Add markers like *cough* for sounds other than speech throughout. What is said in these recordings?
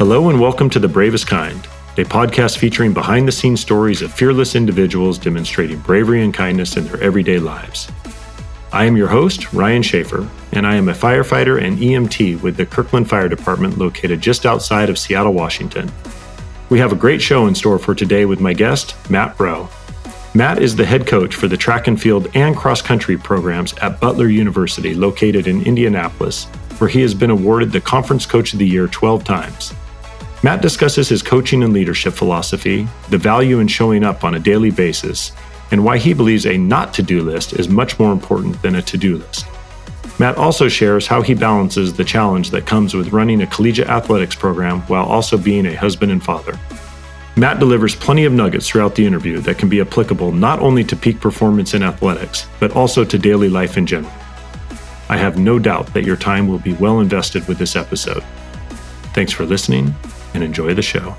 Hello, and welcome to The Bravest Kind, a podcast featuring behind the scenes stories of fearless individuals demonstrating bravery and kindness in their everyday lives. I am your host, Ryan Schaefer, and I am a firefighter and EMT with the Kirkland Fire Department located just outside of Seattle, Washington. We have a great show in store for today with my guest, Matt Roe. Matt is the head coach for the track and field and cross country programs at Butler University, located in Indianapolis, where he has been awarded the Conference Coach of the Year 12 times. Matt discusses his coaching and leadership philosophy, the value in showing up on a daily basis, and why he believes a not to do list is much more important than a to do list. Matt also shares how he balances the challenge that comes with running a collegiate athletics program while also being a husband and father. Matt delivers plenty of nuggets throughout the interview that can be applicable not only to peak performance in athletics, but also to daily life in general. I have no doubt that your time will be well invested with this episode. Thanks for listening, and enjoy the show.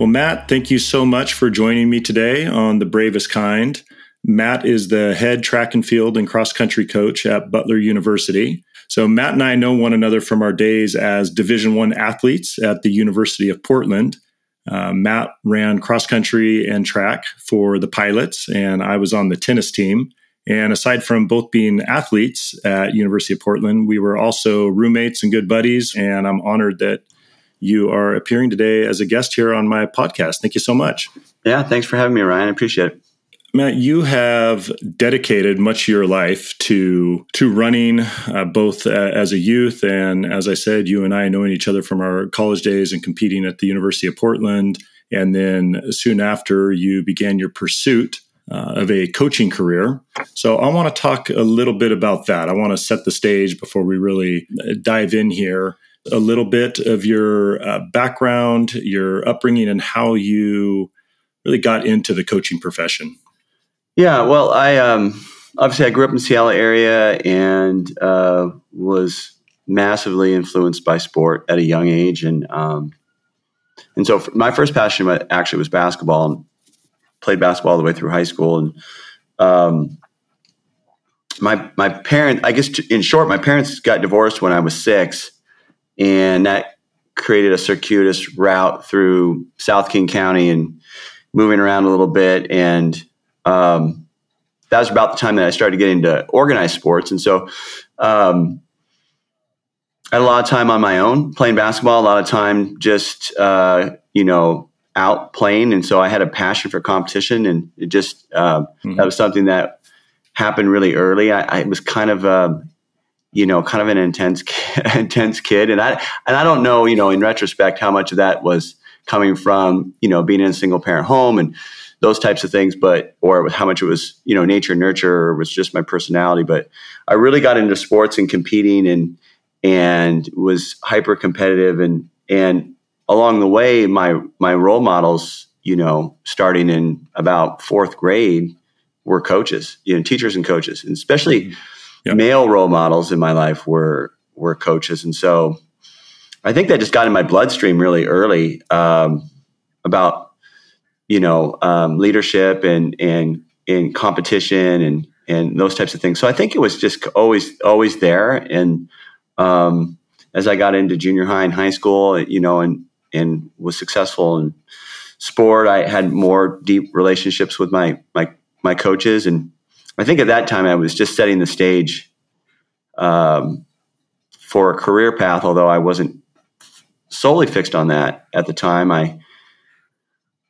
Well, Matt, thank you so much for joining me today on The Bravest Kind. Matt is the head track and field and cross country coach at Butler University. So Matt and I know one another from our days as Division One athletes at the University of Portland. Uh, Matt ran cross country and track for the pilots, and I was on the tennis team. And aside from both being athletes at University of Portland, we were also roommates and good buddies. And I'm honored that you are appearing today as a guest here on my podcast. Thank you so much. Yeah, thanks for having me, Ryan. I appreciate it. Matt, you have dedicated much of your life to to running, uh, both uh, as a youth and, as I said, you and I knowing each other from our college days and competing at the University of Portland, and then soon after you began your pursuit uh, of a coaching career. So I want to talk a little bit about that. I want to set the stage before we really uh, dive in here. A little bit of your uh, background, your upbringing, and how you really got into the coaching profession. Yeah, well, I um, obviously I grew up in the Seattle area and uh, was massively influenced by sport at a young age, and um, and so my first passion actually was basketball, and played basketball all the way through high school, and um, my my parent, I guess in short, my parents got divorced when I was six, and that created a circuitous route through South King County and moving around a little bit. And um, that was about the time that I started getting into organized sports. And so um, I had a lot of time on my own playing basketball, a lot of time just, uh, you know, out playing. And so I had a passion for competition. And it just, uh, mm-hmm. that was something that happened really early. I, I was kind of, uh, you know, kind of an intense, *laughs* intense kid. And I, and I don't know, you know, in retrospect, how much of that was coming from, you know, being in a single parent home and, those types of things, but or how much it was, you know, nature nurture or was just my personality. But I really got into sports and competing and and was hyper competitive and and along the way my my role models, you know, starting in about fourth grade were coaches, you know, teachers and coaches, and especially mm-hmm. yep. male role models in my life were were coaches. And so I think that just got in my bloodstream really early um, about you know um, leadership and and in competition and and those types of things. So I think it was just always always there. And um, as I got into junior high and high school, you know, and and was successful in sport, I had more deep relationships with my my my coaches, and I think at that time I was just setting the stage um, for a career path. Although I wasn't solely fixed on that at the time, I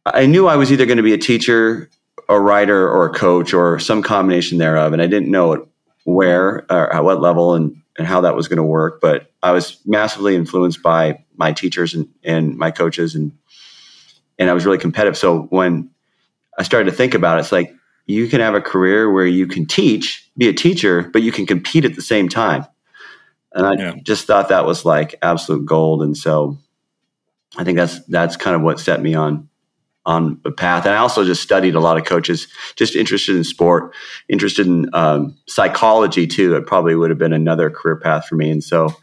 I knew I was either going to be a teacher, a writer, or a coach, or some combination thereof, and I didn't know where or at what level and, and how that was going to work. But I was massively influenced by my teachers and, and my coaches, and and I was really competitive. So when I started to think about it, it's like you can have a career where you can teach, be a teacher, but you can compete at the same time. And I yeah. just thought that was like absolute gold. And so I think that's that's kind of what set me on on a path. And I also just studied a lot of coaches, just interested in sport, interested in um, psychology too. It probably would have been another career path for me. And so,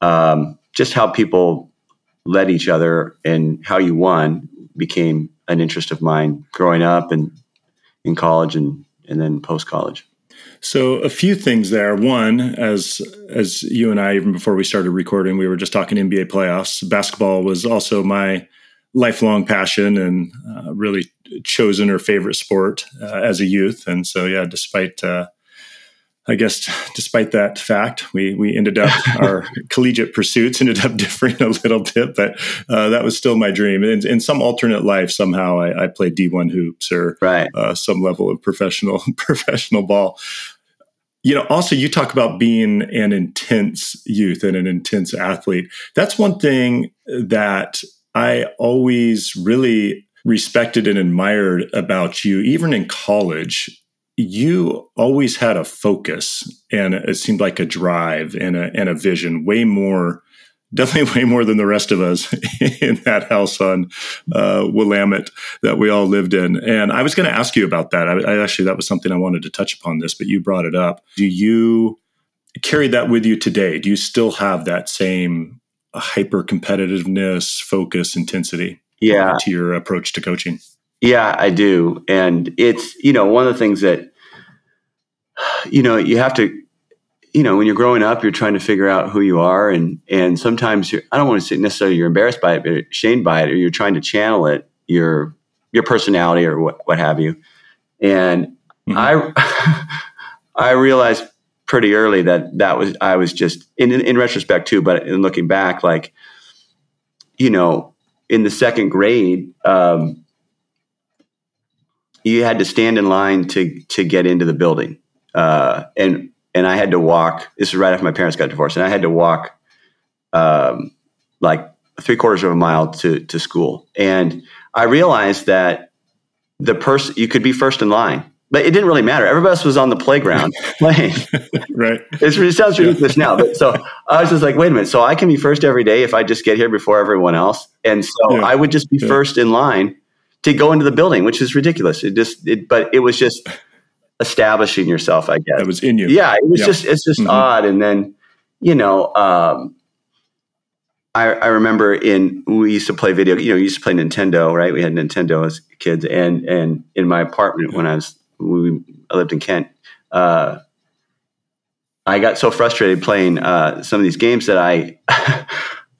um, just how people led each other and how you won became an interest of mine growing up and in college and and then post college. So a few things there. One, as as you and I even before we started recording, we were just talking NBA playoffs. Basketball was also my lifelong passion and uh, really chosen or favorite sport uh, as a youth. And so, yeah, despite uh, I guess despite that fact, we we ended up *laughs* our collegiate pursuits ended up differing a little bit, but uh, that was still my dream. In, in some alternate life, somehow I, I played D one hoops or right. uh, some level of professional *laughs* professional ball. You know, also you talk about being an intense youth and an intense athlete. That's one thing that I always really respected and admired about you, even in college you always had a focus and it seemed like a drive and a, and a vision way more *laughs* definitely way more than the rest of us *laughs* in that house on uh, Willamette that we all lived in. And I was going to ask you about that. I, I, actually, that was something I wanted to touch upon this, but you brought it up. Do you carry that with you today? Do you still have that same hyper competitiveness, focus, intensity yeah. to your approach to coaching? Yeah, I do. And it's, you know, one of the things that, you know, you have to, you know, when you're growing up, you're trying to figure out who you are. And, and sometimes you're, I don't want to say necessarily you're embarrassed by it, but shamed by it, or you're trying to channel it, your, your personality or what, what have you. And mm-hmm. I, *laughs* I realized pretty early that that was, I was just in, in, in retrospect too, but in looking back, like, you know, in the second grade, um, you had to stand in line to to get into the building, uh, and and I had to walk. This is right after my parents got divorced, and I had to walk um, like three quarters of a mile to to school. And I realized that the person you could be first in line, but it didn't really matter. Everybody else was on the playground *laughs* playing. right. It's, it sounds ridiculous yeah. now, but so I was just like, wait a minute. So I can be first every day if I just get here before everyone else, and so yeah. I would just be yeah. first in line to go into the building, which is ridiculous. It just, it, but it was just establishing yourself, I guess. That was in you. Yeah, it was just, it's just mm-hmm. odd. And then, you know, um, I, I remember in we used to play video. You know, we used to play Nintendo, right? We had Nintendo as kids, and and in my apartment when I was we I lived in Kent. Uh, I got so frustrated playing uh, some of these games that I *laughs*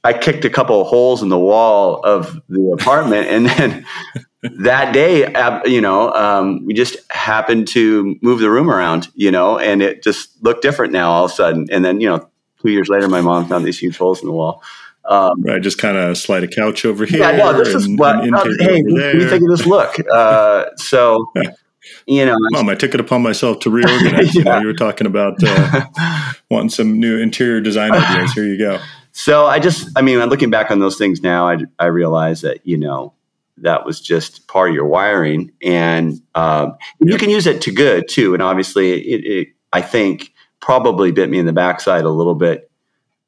I kicked a couple of holes in the wall of the apartment, and then *laughs* that day, you know, um, we just happened to move the room around, you know, and it just looked different now all of a sudden. And then, you know, two years later, my mom found these huge holes in the wall. Um, right, just kind of slide a couch over here. Yeah, no, this is what. Uh, hey, what do you think of this look? Uh, so, *laughs* you know, mom, I took it upon myself to reorganize. *laughs* yeah. you, know, you were talking about uh, *laughs* wanting some new interior design ideas. Here you go. So I just, I mean, looking back on those things now, I, I realize that, you know, that was just part of your wiring. And um, you can use it to good too. And obviously, it, it, I think, probably bit me in the backside a little bit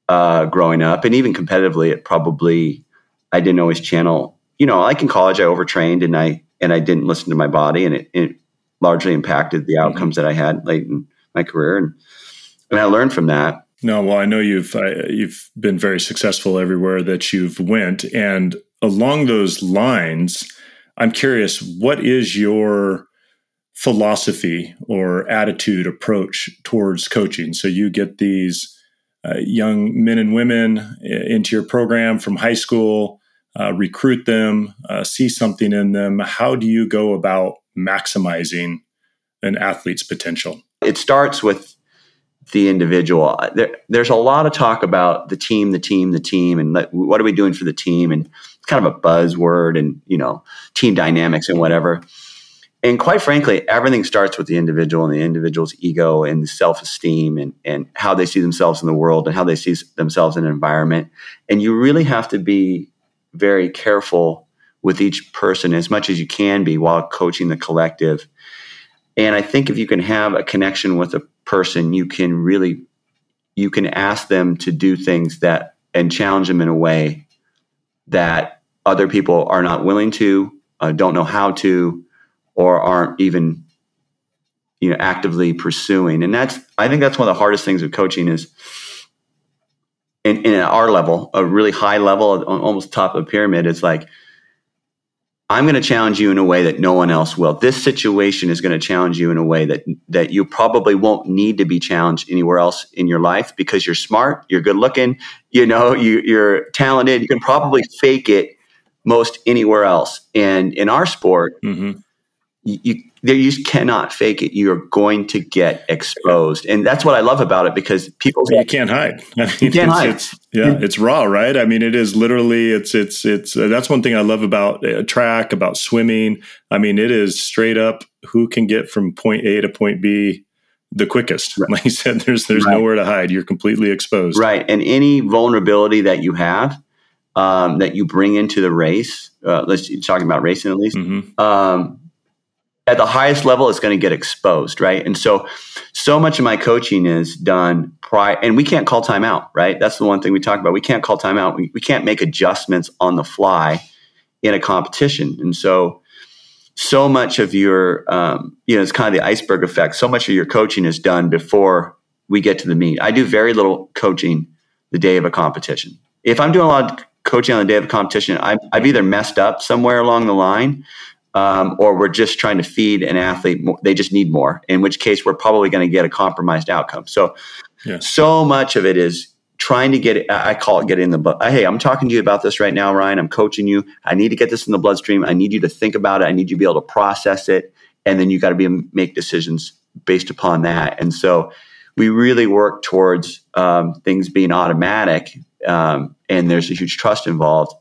uh, growing up. And even competitively, it probably, I didn't always channel, you know, like in college, I overtrained and I, and I didn't listen to my body and it, it largely impacted the mm-hmm. outcomes that I had late in my career. And, and I learned from that. No, well, I know you've uh, you've been very successful everywhere that you've went, and along those lines, I'm curious, what is your philosophy or attitude approach towards coaching? So you get these uh, young men and women uh, into your program from high school, uh, recruit them, uh, see something in them. How do you go about maximizing an athlete's potential? It starts with the individual. There, there's a lot of talk about the team, the team, the team, and what are we doing for the team? And it's kind of a buzzword, and you know, team dynamics and whatever. And quite frankly, everything starts with the individual and the individual's ego and self-esteem and, and how they see themselves in the world and how they see themselves in an environment. And you really have to be very careful with each person as much as you can be while coaching the collective. And I think if you can have a connection with a person, you can really you can ask them to do things that and challenge them in a way that other people are not willing to, uh, don't know how to, or aren't even you know actively pursuing. And that's I think that's one of the hardest things of coaching is in, in our level, a really high level, almost top of the pyramid. It's like I'm going to challenge you in a way that no one else will. This situation is going to challenge you in a way that that you probably won't need to be challenged anywhere else in your life because you're smart, you're good looking, you know, you, you're talented. You can probably fake it most anywhere else. And in our sport, mm-hmm. you there you cannot fake it. You're going to get exposed, and that's what I love about it because people you can't hide. *laughs* I mean, you can't it's, hide. It's, yeah, it's raw, right? I mean, it is literally. It's it's it's. Uh, that's one thing I love about uh, track, about swimming. I mean, it is straight up who can get from point A to point B the quickest. Right. *laughs* Like you said, there's there's right. nowhere to hide. You're completely exposed. Right, and any vulnerability that you have. Um, that you bring into the race. Uh, let's talking about racing at least. Mm-hmm. Um, at the highest level it's going to get exposed right? And so so much of my coaching is done prior and we can't call timeout right? That's the one thing we talk about. We can't call timeout we, we can't make adjustments on the fly in a competition. And so so much of your um, you know it's kind of the iceberg effect. So much of your coaching is done before we get to the meet. I do very little coaching the day of a competition. If i'm doing a lot of coaching on the day of a competition I've, I've either messed up somewhere along the line um, or we're just trying to feed an athlete. More, they just need more. In which case, we're probably going to get a compromised outcome. So, yeah. so much of it is trying to get it. I call it getting in the blood. Hey, I'm talking to you about this right now, Ryan. I'm coaching you. I need to get this in the bloodstream. I need you to think about it. I need you to be able to process it, and then you got to be make decisions based upon that. And so, we really work towards um, things being automatic, um, and there's a huge trust involved,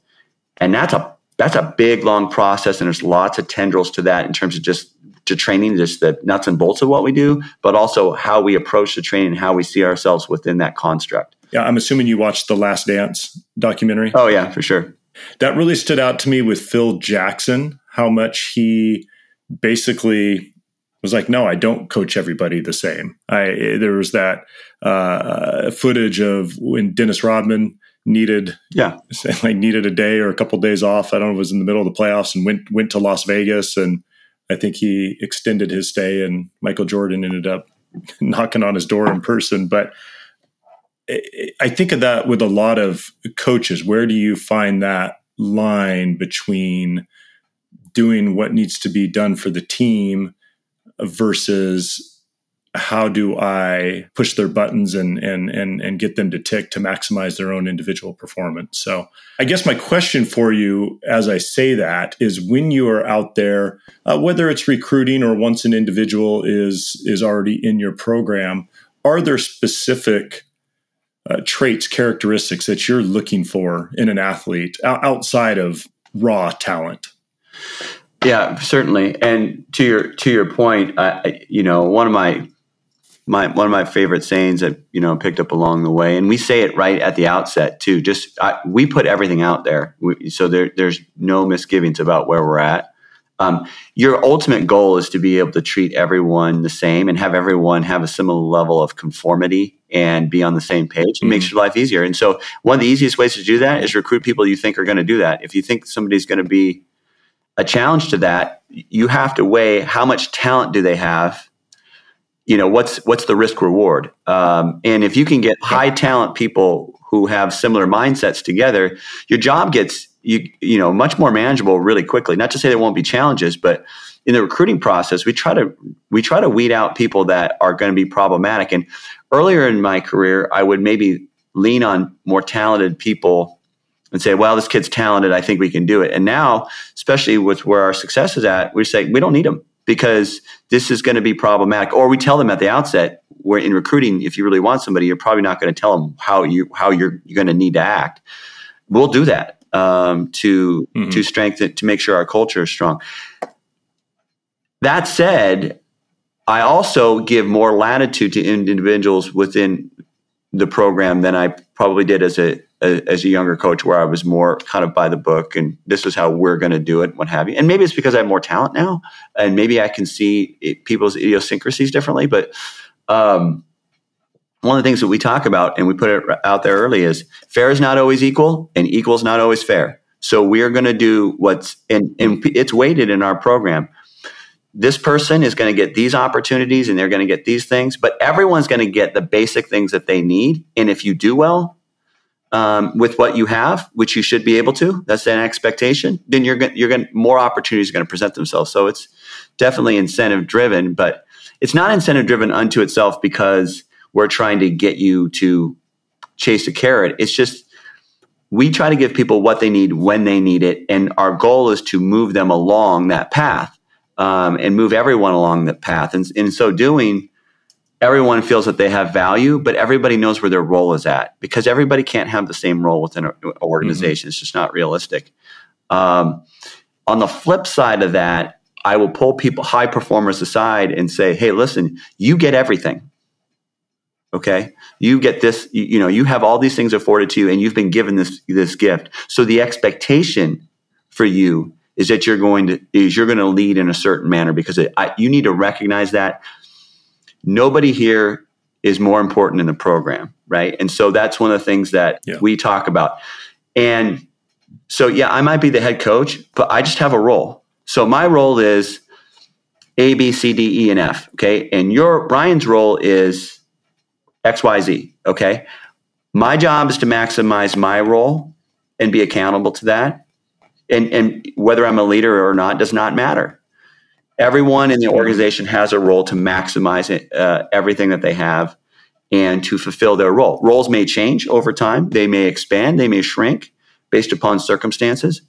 and that's a that's a big long process and there's lots of tendrils to that in terms of just to training just the nuts and bolts of what we do but also how we approach the training and how we see ourselves within that construct. Yeah i'm assuming you watched the last dance documentary? Oh yeah for sure. That really stood out to me with phil jackson how much he basically was like no i don't coach everybody the same. I there was that uh, footage of when dennis rodman needed yeah *laughs* like needed a day or a couple of days off. I don't know, it was in the middle of the playoffs and went went to Las Vegas and I think he extended his stay and Michael Jordan ended up *laughs* knocking on his door in person. But I think of that with a lot of coaches. Where do you find that line between doing what needs to be done for the team versus how do I push their buttons and and and and get them to tick to maximize their own individual performance? So, I guess my question for you, as I say that, is when you are out there, uh, whether it's recruiting or once an individual is is already in your program, are there specific uh, traits, characteristics that you're looking for in an athlete outside of raw talent? Yeah, certainly. And to your to your point, I, you know, one of my my one of my favorite sayings that you know picked up along the way, and we say it right at the outset too. Just I, we put everything out there, we, so there, there's no misgivings about where we're at. Um, your ultimate goal is to be able to treat everyone the same and have everyone have a similar level of conformity and be on the same page. It mm-hmm. makes your life easier. And so, one of the easiest ways to do that is recruit people you think are going to do that. If you think somebody's going to be a challenge to that, you have to weigh how much talent do they have you know what's what's the risk reward? Um, and if you can get high talent people who have similar mindsets together your job gets you you know much more manageable really quickly. Not to say there won't be challenges but in the recruiting process we try to we try to weed out people that are going to be problematic. And earlier in my career i would maybe lean on more talented people and say well this kid's talented. I think we can do it. And now especially with where our success is at we say we don't need them because this is going to be problematic. Or we tell them at the outset, where in recruiting, if you really want somebody, you're probably not going to tell them how you how you're, you're going to need to act. We'll do that um, to mm-hmm. to strengthen to make sure our culture is strong. That said, I also give more latitude to individuals within the program than I probably did as a, a, as a younger coach, where I was more kind of by the book, and this is how we're going to do it, what have you. And maybe it's because I have more talent now, and maybe I can see it, people's idiosyncrasies differently. But um, one of the things that we talk about, and we put it out there early, is fair is not always equal, and equal is not always fair. So we are going to do what's and, and it's weighted in our program this person is going to get these opportunities and they're going to get these things, but everyone's going to get the basic things that they need. And if you do well, um, with what you have, which you should be able to. That's an expectation. Then you're going you're going more opportunities are going to present themselves. So it's definitely incentive driven, but it's not incentive driven unto itself because we're trying to get you to chase a carrot. It's just we try to give people what they need when they need it, and our goal is to move them along that path um, and move everyone along that path. And in so doing, everyone feels that they have value, but everybody knows where their role is at because everybody can't have the same role within an organization. Mm-hmm. It's just not realistic. Um, on the flip side of that, I will pull people, high performers aside and say, hey, listen, you get everything. Okay. You get this, you, you know, you have all these things afforded to you and you've been given this, this gift. So the expectation for you is that you're going to, is you're going to lead in a certain manner because it, I, you need to recognize that nobody here is more important in the program. Right. And so that's one of the things that yeah. we talk about. And so, yeah, I might be the head coach, but I just have a role. So my role is A, B, C, D, E, and F. Okay. And your Brian's role is XYZ. Okay. My job is to maximize my role and be accountable to that. And, and whether I'm a leader or not does not matter. Everyone in the organization has a role to maximize it, uh, everything that they have and to fulfill their role. Roles may change over time, they may expand, they may shrink based upon circumstances.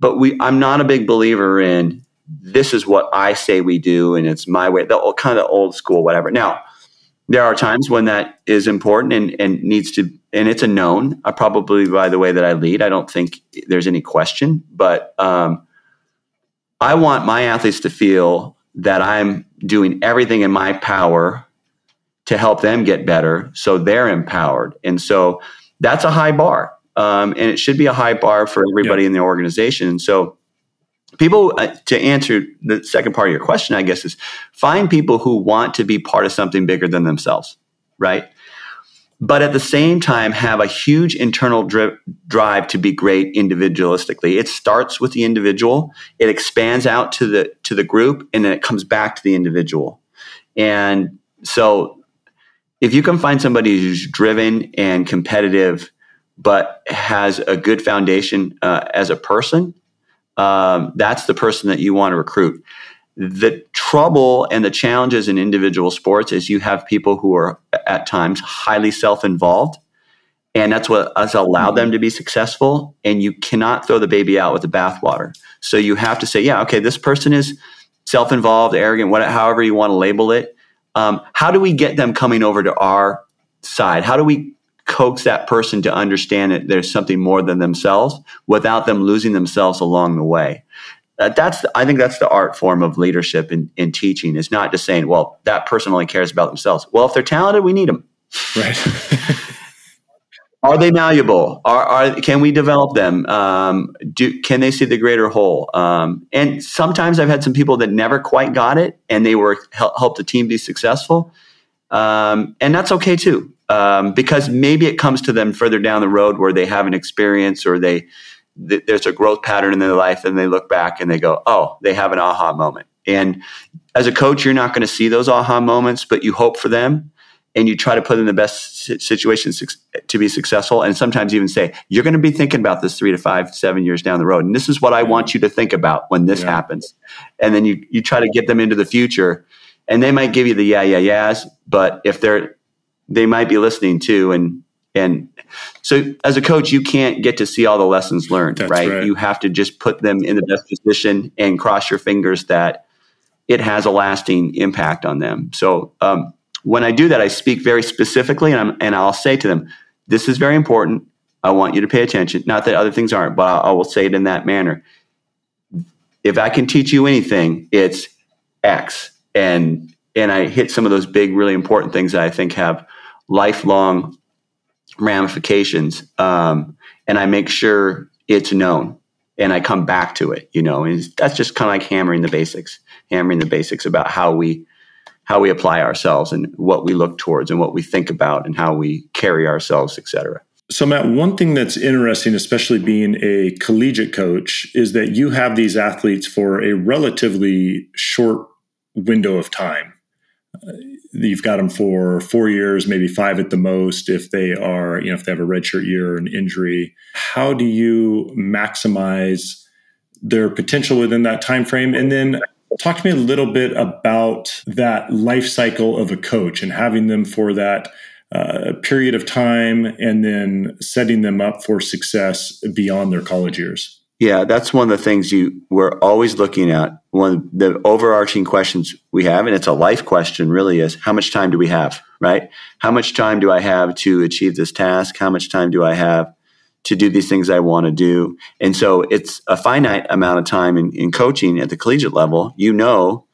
But we, I'm not a big believer in this is what I say we do and it's my way, the kind of old school, whatever. Now, there are times when that is important and, and needs to and it's a known uh, probably by the way that i lead i don't think there's any question but um, i want my athletes to feel that i'm doing everything in my power to help them get better so they're empowered. And so that's a high bar um, and it should be a high bar for everybody in the organization. And so people uh, to answer the second part of your question i guess is find people who want to be part of something bigger than themselves right but at the same time have a huge internal dri- drive to be great individualistically it starts with the individual it expands out to the to the group and then it comes back to the individual and so if you can find somebody who's driven and competitive but has a good foundation uh, as a person um, that's the person that you want to recruit. The trouble and the challenges in individual sports is you have people who are at times highly self involved. And that's what has allowed them to be successful. And you cannot throw the baby out with the bathwater. So you have to say, yeah, okay, this person is self involved, arrogant, whatever, however you want to label it. Um, how do we get them coming over to our side? How do we coax that person to understand that there's something more than themselves without them losing themselves along the way. Uh, that's the, I think that's the art form of leadership in, in teaching is not just saying, well, that person only cares about themselves. Well, if they're talented, we need them. Right. *laughs* are they malleable? Are, are can we develop them? Um, do can they see the greater whole? Um, and sometimes I've had some people that never quite got it, and they were help, help the team be successful, um, and that's okay too um, because maybe it comes to them further down the road where they have an experience or they th- there's a growth pattern in their life and they look back and they go oh they have an aha moment and as a coach you're not going to see those aha moments but you hope for them and you try to put in the best situation to be successful and sometimes even say you're going to be thinking about this three to five seven years down the road and this is what i want you to think about when this yeah. happens and then you, you try to get them into the future and they might give you the yeah yeah yeahs but if they're they might be listening too and and so as a coach you can't get to see all the lessons learned right? right? you have to just put them in the best position and cross your fingers that it has a lasting impact on them. So um, when i do that i speak very specifically and, I'm, and i'll say to them this is very important. I want you to pay attention. Not that other things aren't but I, I will say it in that manner. If i can teach you anything it's x. And and i hit some of those big really important things that i think have lifelong ramifications. Um, and I make sure it's known and I come back to it, you know, and that's just kind of like hammering the basics, hammering the basics about how we, how we apply ourselves and what we look towards and what we think about and how we carry ourselves, et cetera. So, Matt, one thing that's interesting, especially being a collegiate coach, is that you have these athletes for a relatively short window of time you've got them for four years, maybe five at the most. If they are, you know, if they have a redshirt year or an injury, how do you maximize their potential within that time frame? And then talk to me a little bit about that life cycle of a coach and having them for that uh, period of time, and then setting them up for success beyond their college years. Yeah, that's one of the things you we're always looking at. One of the overarching questions we have, and it's a life question really, is how much time do we have, right? How much time do I have to achieve this task? How much time do I have to do these things I want to do? And so it's a finite amount of time in, in coaching at the collegiate level. You know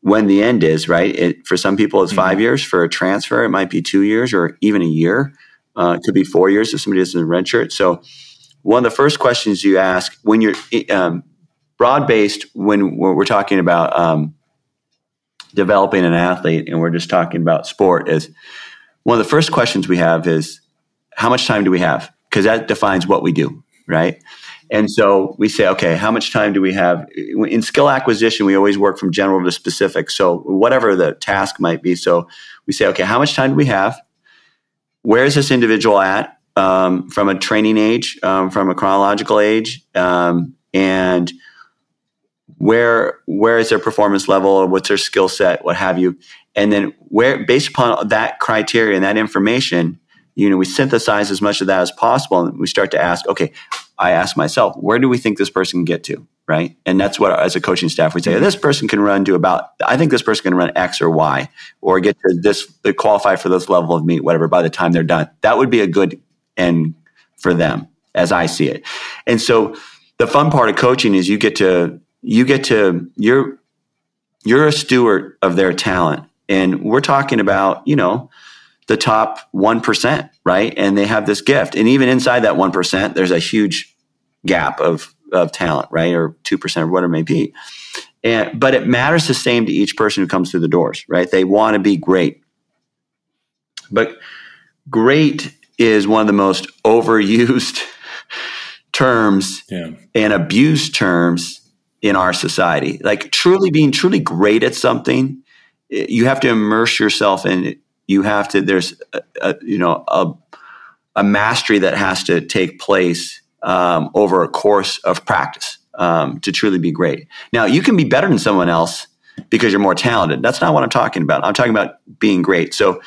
when the end is, right? It, for some people, it's mm-hmm. five years. For a transfer, it might be two years or even a year. Uh, it could be four years if somebody doesn't red shirt. So one of the first questions you ask when you're um, broad based, when we're talking about um, developing an athlete and we're just talking about sport, is one of the first questions we have is how much time do we have? Because that defines what we do, right? And so we say, okay, how much time do we have? In skill acquisition, we always work from general to specific. So whatever the task might be. So we say, okay, how much time do we have? Where is this individual at? Um, from a training age, um, from a chronological age, um, and where where is their performance level, what's their skill set, what have you, and then where based upon that criteria and that information, you know, we synthesize as much of that as possible, and we start to ask, okay, I ask myself, where do we think this person can get to, right? And that's what, as a coaching staff, we say, this person can run to about, I think this person can run X or Y, or get to this, qualify for this level of meet, whatever, by the time they're done. That would be a good and for them as I see it. And so the fun part of coaching is you get to you get to you're you're a steward of their talent. And we're talking about, you know, the top 1%, right? And they have this gift. And even inside that 1%, there's a huge gap of of talent, right? Or 2% or whatever it may be. And but it matters the same to each person who comes through the doors, right? They want to be great. But great is one of the most overused *laughs* terms yeah. and abused terms in our society. Like truly being truly great at something, you have to immerse yourself in it. You have to, there's, a, a you know, a, a mastery that has to take place um, over a course of practice um, to truly be great. Now, you can be better than someone else because you're more talented. That's not what I'm talking about. I'm talking about being great. So,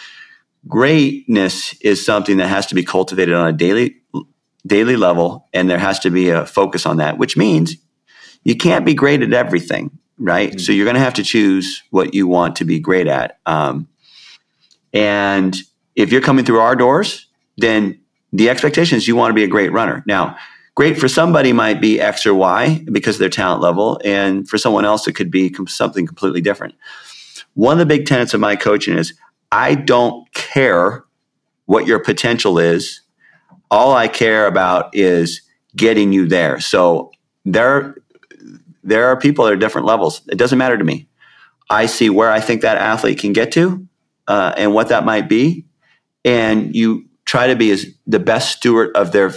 greatness is something that has to be cultivated on a daily daily level and there has to be a focus on that which means you can't be great at everything right? Mm-hmm. so you're going to have to choose what you want to be great at. Um, and if you're coming through our doors then the expectation is you want to be a great runner. Now great for somebody might be x or y because of their talent level and for someone else it could be something completely different. One of the big tenets of my coaching is I don't care what your potential is. All I care about is getting you there. So there, there are people at different levels. It doesn't matter to me. I see where I think that athlete can get to uh, and what that might be, and you try to be as the best steward of their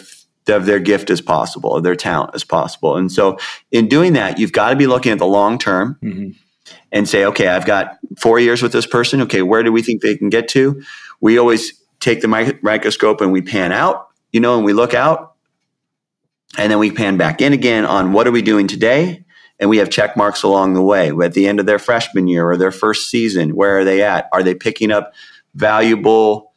of their gift as possible, of their talent as possible. And so, in doing that, you've got to be looking at the long term. Mm-hmm and say, okay, I've got four years with this person. Okay, where do we think they can get to? We always take the microscope and we pan out, you know, and we look out, and then we pan back in again on what are we doing today, and we have check marks along the way. At the end of their freshman year or their first season, where are they at? Are they picking up valuable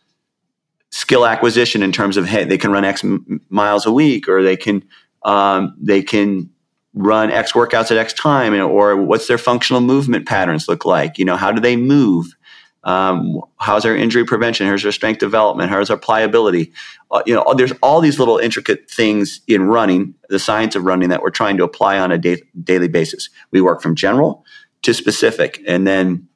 skill acquisition in terms of hey, they can run X miles a week, or they can um, they can run X workouts at X time, or what's their functional movement patterns look like? You know, how do they move? Um, how's their injury prevention? How's their strength development? How's their pliability? Uh, you know, there's all these little intricate things in running, the science of running that we're trying to apply on a da- daily basis. We work from general to specific, and then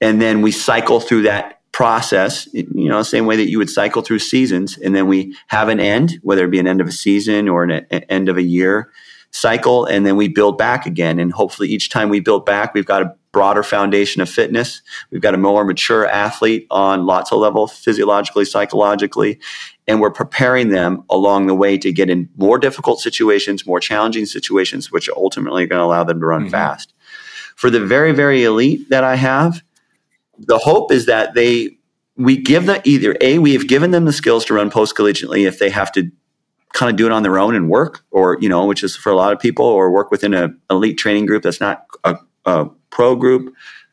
and then we cycle through that process. You know, the same way that you would cycle through seasons, and then we have an end, whether it be an end of a season or an end of a year cycle and then we build back again. And hopefully, each time we build back, we've got a broader foundation of fitness. We've got a more mature athlete on lots of levels, physiologically, psychologically, and we're preparing them along the way to get in more difficult situations, more challenging situations, which ultimately are ultimately going to allow them to run mm-hmm. fast. For the very, very elite that I have, the hope is that they we give them either a we have given them the skills to run post collegiately if they have to kind of do it on their own and work, or you know, which is for a lot of people, or work within an elite training group that's not a, a pro group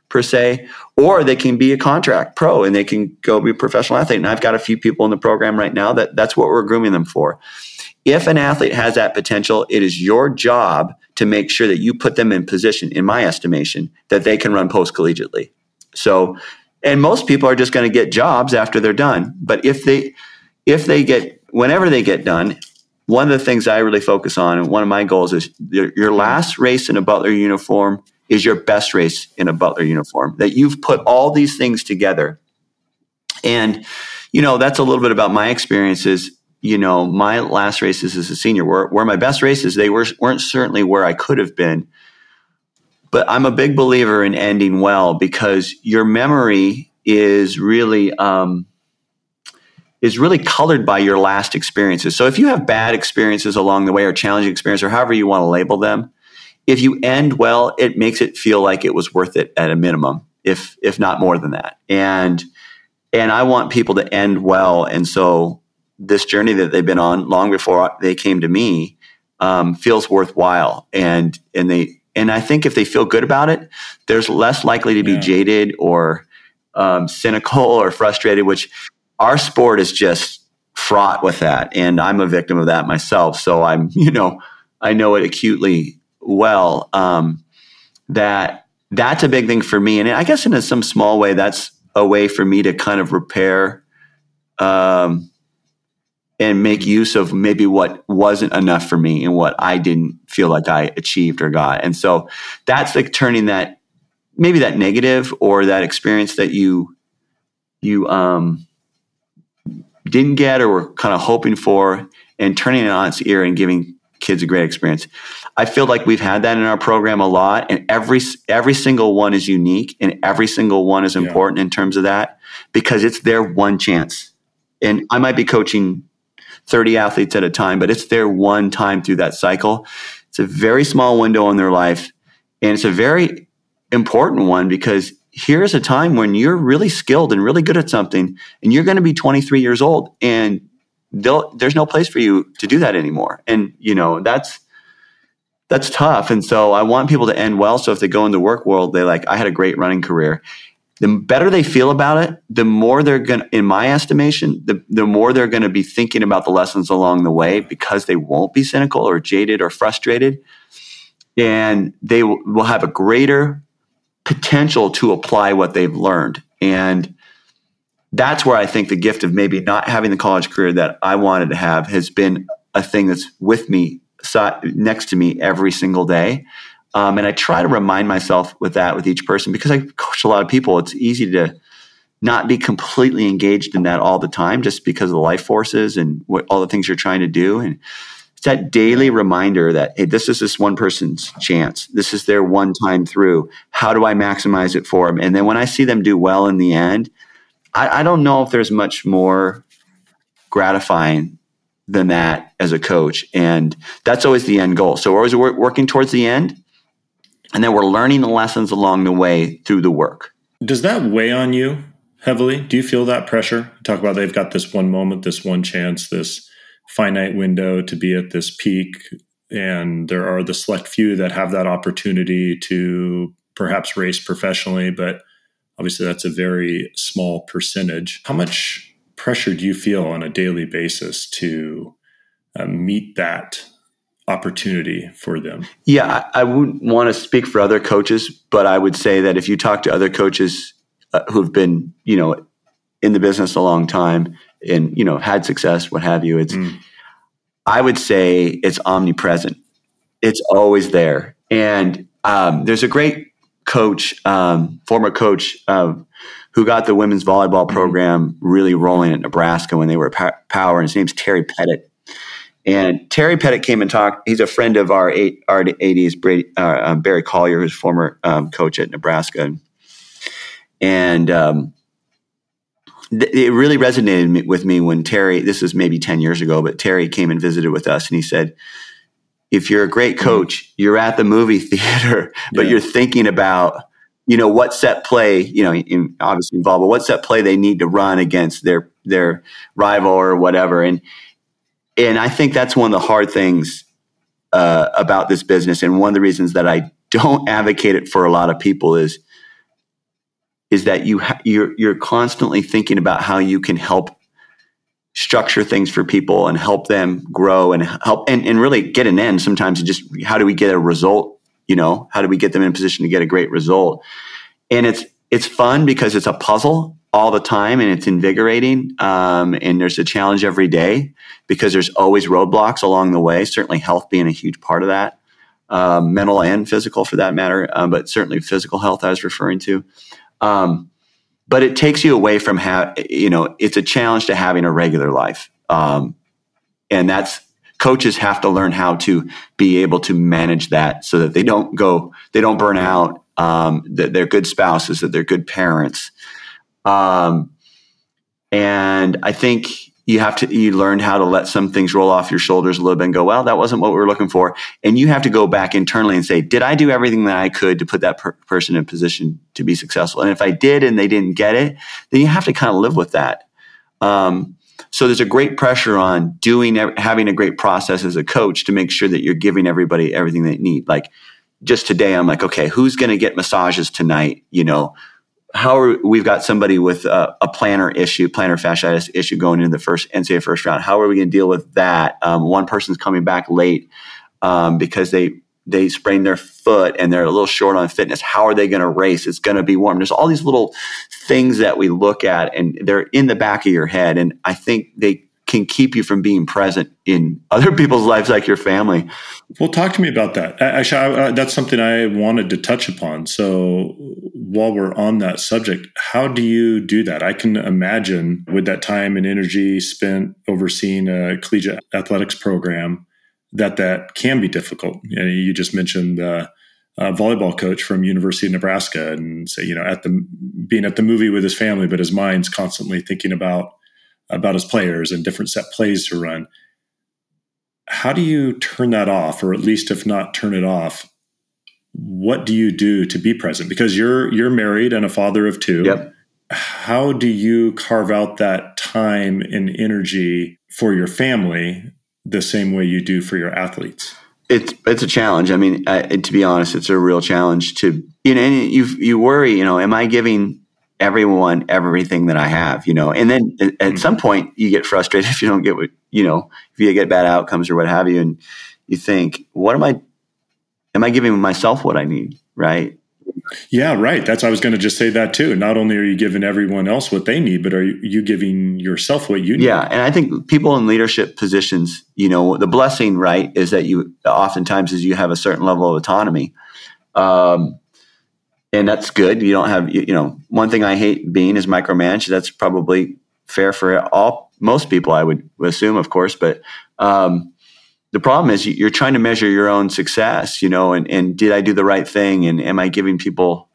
per se, or they can be a contract pro and they can go be a professional athlete. And I've got a few people in the program right now that that's what we're grooming them for. If an athlete has that potential, it is your job to make sure that you put them in position, in my estimation, that they can run post collegiately. So, and most people are just going to get jobs after they're done. But if they, if they get, whenever they get done, one of the things I really focus on, and one of my goals is your, your last race in a Butler uniform is your best race in a Butler uniform. That you've put all these things together. And, you know, that's a little bit about my experiences. You know, my last races as a senior were, were my best races. They were, weren't certainly where I could have been. But I'm a big believer in ending well because your memory is really um, is really colored by your last experiences. So if you have bad experiences along the way or challenging experiences or however you want to label them, if you end well, it makes it feel like it was worth it at a minimum, if if not more than that. And and I want people to end well. And so this journey that they've been on long before they came to me um, feels worthwhile. And and they and I think if they feel good about it, there's less likely to be yeah. jaded or um, cynical *laughs* or frustrated. Which our sport is just fraught with that, and I'm a victim of that myself. So I'm *laughs* you know I know it acutely well. Um, that that's a big thing for me, and I guess in some small way, that's a way for me to kind of repair um, and make use of maybe what wasn't enough for me and what I didn't feel like I achieved or got. And so that's like turning that maybe that negative or that experience that you you um, didn't get or were kind of hoping for and turning it on its ear and giving kids a great experience. I feel like we've had that in our program a lot, and every every single one is unique, and every single one is important yeah. in terms of that because it's their one chance. And I might be coaching 30 athletes at a time, but it's their one time through that cycle. It's a very small window in their life, and it's a very important one because here's a time when you're really skilled and really good at something, and you're going to be 23 years old, and there's no place for you to do that anymore. And you know that's that's tough. And so I want people to end well. So if they go in the work world, they like I had a great running career. The better they feel about it, the more they're going to, in my estimation, the, the more they're going to be thinking about the lessons along the way because they won't be cynical or jaded or frustrated. And they will have a greater potential to apply what they've learned. And that's where I think the gift of maybe not having the college career that I wanted to have has been a thing that's with me, next to me every single day. Um, and I try to remind myself with that with each person because I coach a lot of people. It's easy to not be completely engaged in that all the time just because of the life forces and what all the things you're trying to do. And that daily reminder that, hey, this is this one person's chance. This is their one time through. How do I maximize it for them? And then when I see them do well in the end, I, I don't know if there's much more gratifying than that as a coach. And that's always the end goal. So we're always working towards the end. And then we're learning the lessons along the way through the work. Does that weigh on you heavily? Do you feel that pressure? talk about they've got this one moment, this one chance, this finite window to be at this peak. And there are the select few that have that opportunity to perhaps race professionally, but Obviously, that's a very small percentage. How much pressure do you feel on a daily basis to uh, meet that opportunity for them? Yeah, I, I, wouldn't want to speak for other coaches, but I would say that if you talk to other coaches uh, who've been, you know, in the business a long time and you know had success, what have you, it's mm. I would say it's omnipresent. It's always there, and um, there's a great coach, um, former coach, um, who got the women's volleyball mm-hmm. program really rolling at Nebraska when they were power. And his name's Terry Pettit. And Terry Pettit came and talked. He's a friend of our eight, our ADs, Brady, uh, um, Barry Collier, who's former um, coach at Nebraska. And um, th- it really resonated with me when Terry, this is maybe 10 years ago, but Terry came and visited with us and he said, if you're a great mm-hmm. coach, you're at the movie *laughs* theater, but yeah. you're thinking about you know what set play you know in, obviously involved but what set play they need to run against their their rival or whatever and and i think that's one of the hard things uh, about this business and one of the reasons that i don't advocate it for a lot of people is is that you ha- you're you're constantly thinking about how you can help structure things for people and help them grow and help and, and really get an end sometimes just how do we get a result you know? How do we get them in a position to get a great result? And it's it's fun because it's a puzzle all the time and it's invigorating um, and there's a challenge every day because there's always roadblocks along the way. Certainly health being a huge part of that um, mental and physical for that matter um, but certainly physical health i was referring to um, but it takes you away from how you know it's a challenge to having a regular life. Um, and that's coaches have to learn how to be able to manage that so that they don't go they don't burn out um, that they're good spouses that they're good parents. Um, and i think you have to you learn how to let some things roll off your shoulders a little bit and go well that wasn't what we were looking for. And you have to go back internally and say did i do everything that i could to put that per- person in position to be successful? And if i did and they didn't get it then you have to kind of live with that. Um, so there's a great pressure on doing having a great process as a coach to make sure that you're giving everybody everything they need. Like just today i'm like okay who's going to get massages tonight? You know how are we've got somebody with a, a plantar issue, plantar fasciitis issue going into the first NCAA first round. How are we going to deal with that? Um, one person's coming back late um, because they they sprained their foot and they're a little short on fitness. How are they going to race? It's going to be warm. There's all these little things that we look at and they're in the back of your head. And I think they can keep you from being present in other people's lives, like your family. Well, talk to me about that. Actually, I, that's something I wanted to touch upon. So, while we're on that subject, how do you do that? I can imagine with that time and energy spent overseeing a collegiate athletics program that that can be difficult. You, know, you just mentioned the uh, volleyball coach from University of Nebraska, and say you know at the being at the movie with his family, but his mind's constantly thinking about about his players and different set plays to run. How do you turn that off, or at least if not turn it off? What do you do to be present? Because you're you're married and a father of two. Yep. How do you carve out that time and energy for your family the same way you do for your athletes? It's it's a challenge. I mean, I, to be honest, it's a real challenge to you know. And you you worry, you know, am I giving everyone everything that I have, you know. And then at, at, some point you get frustrated *laughs* if you don't get what, you know, if you get bad outcomes or what have you and you think, what am I am I giving myself what I need, right? Yeah, right. That's I was going to just say that too. Not only are you giving everyone else what they need, but are you giving yourself what you need? Yeah, and I think people in leadership positions, you know, the blessing, right, is that you oftentimes is you have a certain level of autonomy. Um, and that's good. You don't have, you know, one thing I hate being is micromanaged. That's probably fair for all most people, I would assume, of course. But um, the problem is you're trying to measure your own success, you know, and, and did I do the right thing, and am I giving people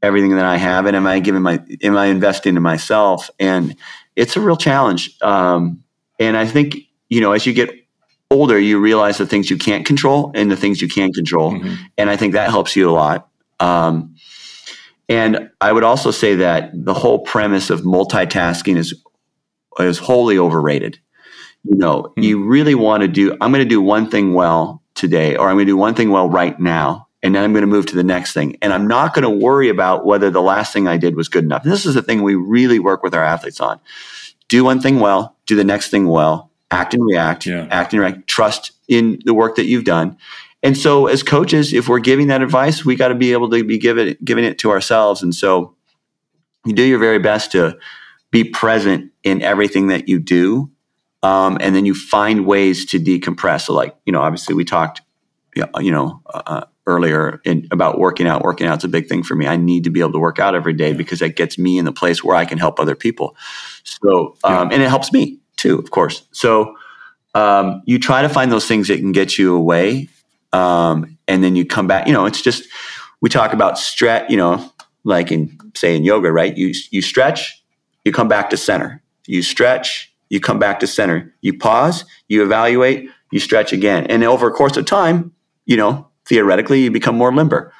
everything that I have, and am I giving my, am I investing in myself? And it's a real challenge. Um, and I think you know, as you get older, you realize the things you can't control and the things you can control, mm-hmm. and I think that helps you a lot. Um, and I would also say that the whole premise of multitasking is is wholly overrated. You know, mm-hmm. you really want to do. I'm going to do one thing well today, or I'm going to do one thing well right now, and then I'm going to move to the next thing. And I'm not going to worry about whether the last thing I did was good enough. And this is the thing we really work with our athletes on: do one thing well, do the next thing well, act and react, yeah. act and react, trust in the work that you've done, and so, as coaches, if we're giving that advice, we got to be able to be giving giving it to ourselves. And so, you do your very best to be present in everything that you do, um, and then you find ways to decompress. So, like you know, obviously, we talked, you know, uh, earlier in, about working out. Working out's a big thing for me. I need to be able to work out every day because that gets me in the place where I can help other people. So, um, and it helps me too, of course. So. Um, you try to find those things that can get you away um, and then you come back. You know, it's just we talk about stretch. You know, like in say in yoga, right? You you stretch, you come back to center. You stretch, you come back to center. You pause, you evaluate, you stretch again, and over a course of time, you know, theoretically, you become more limber.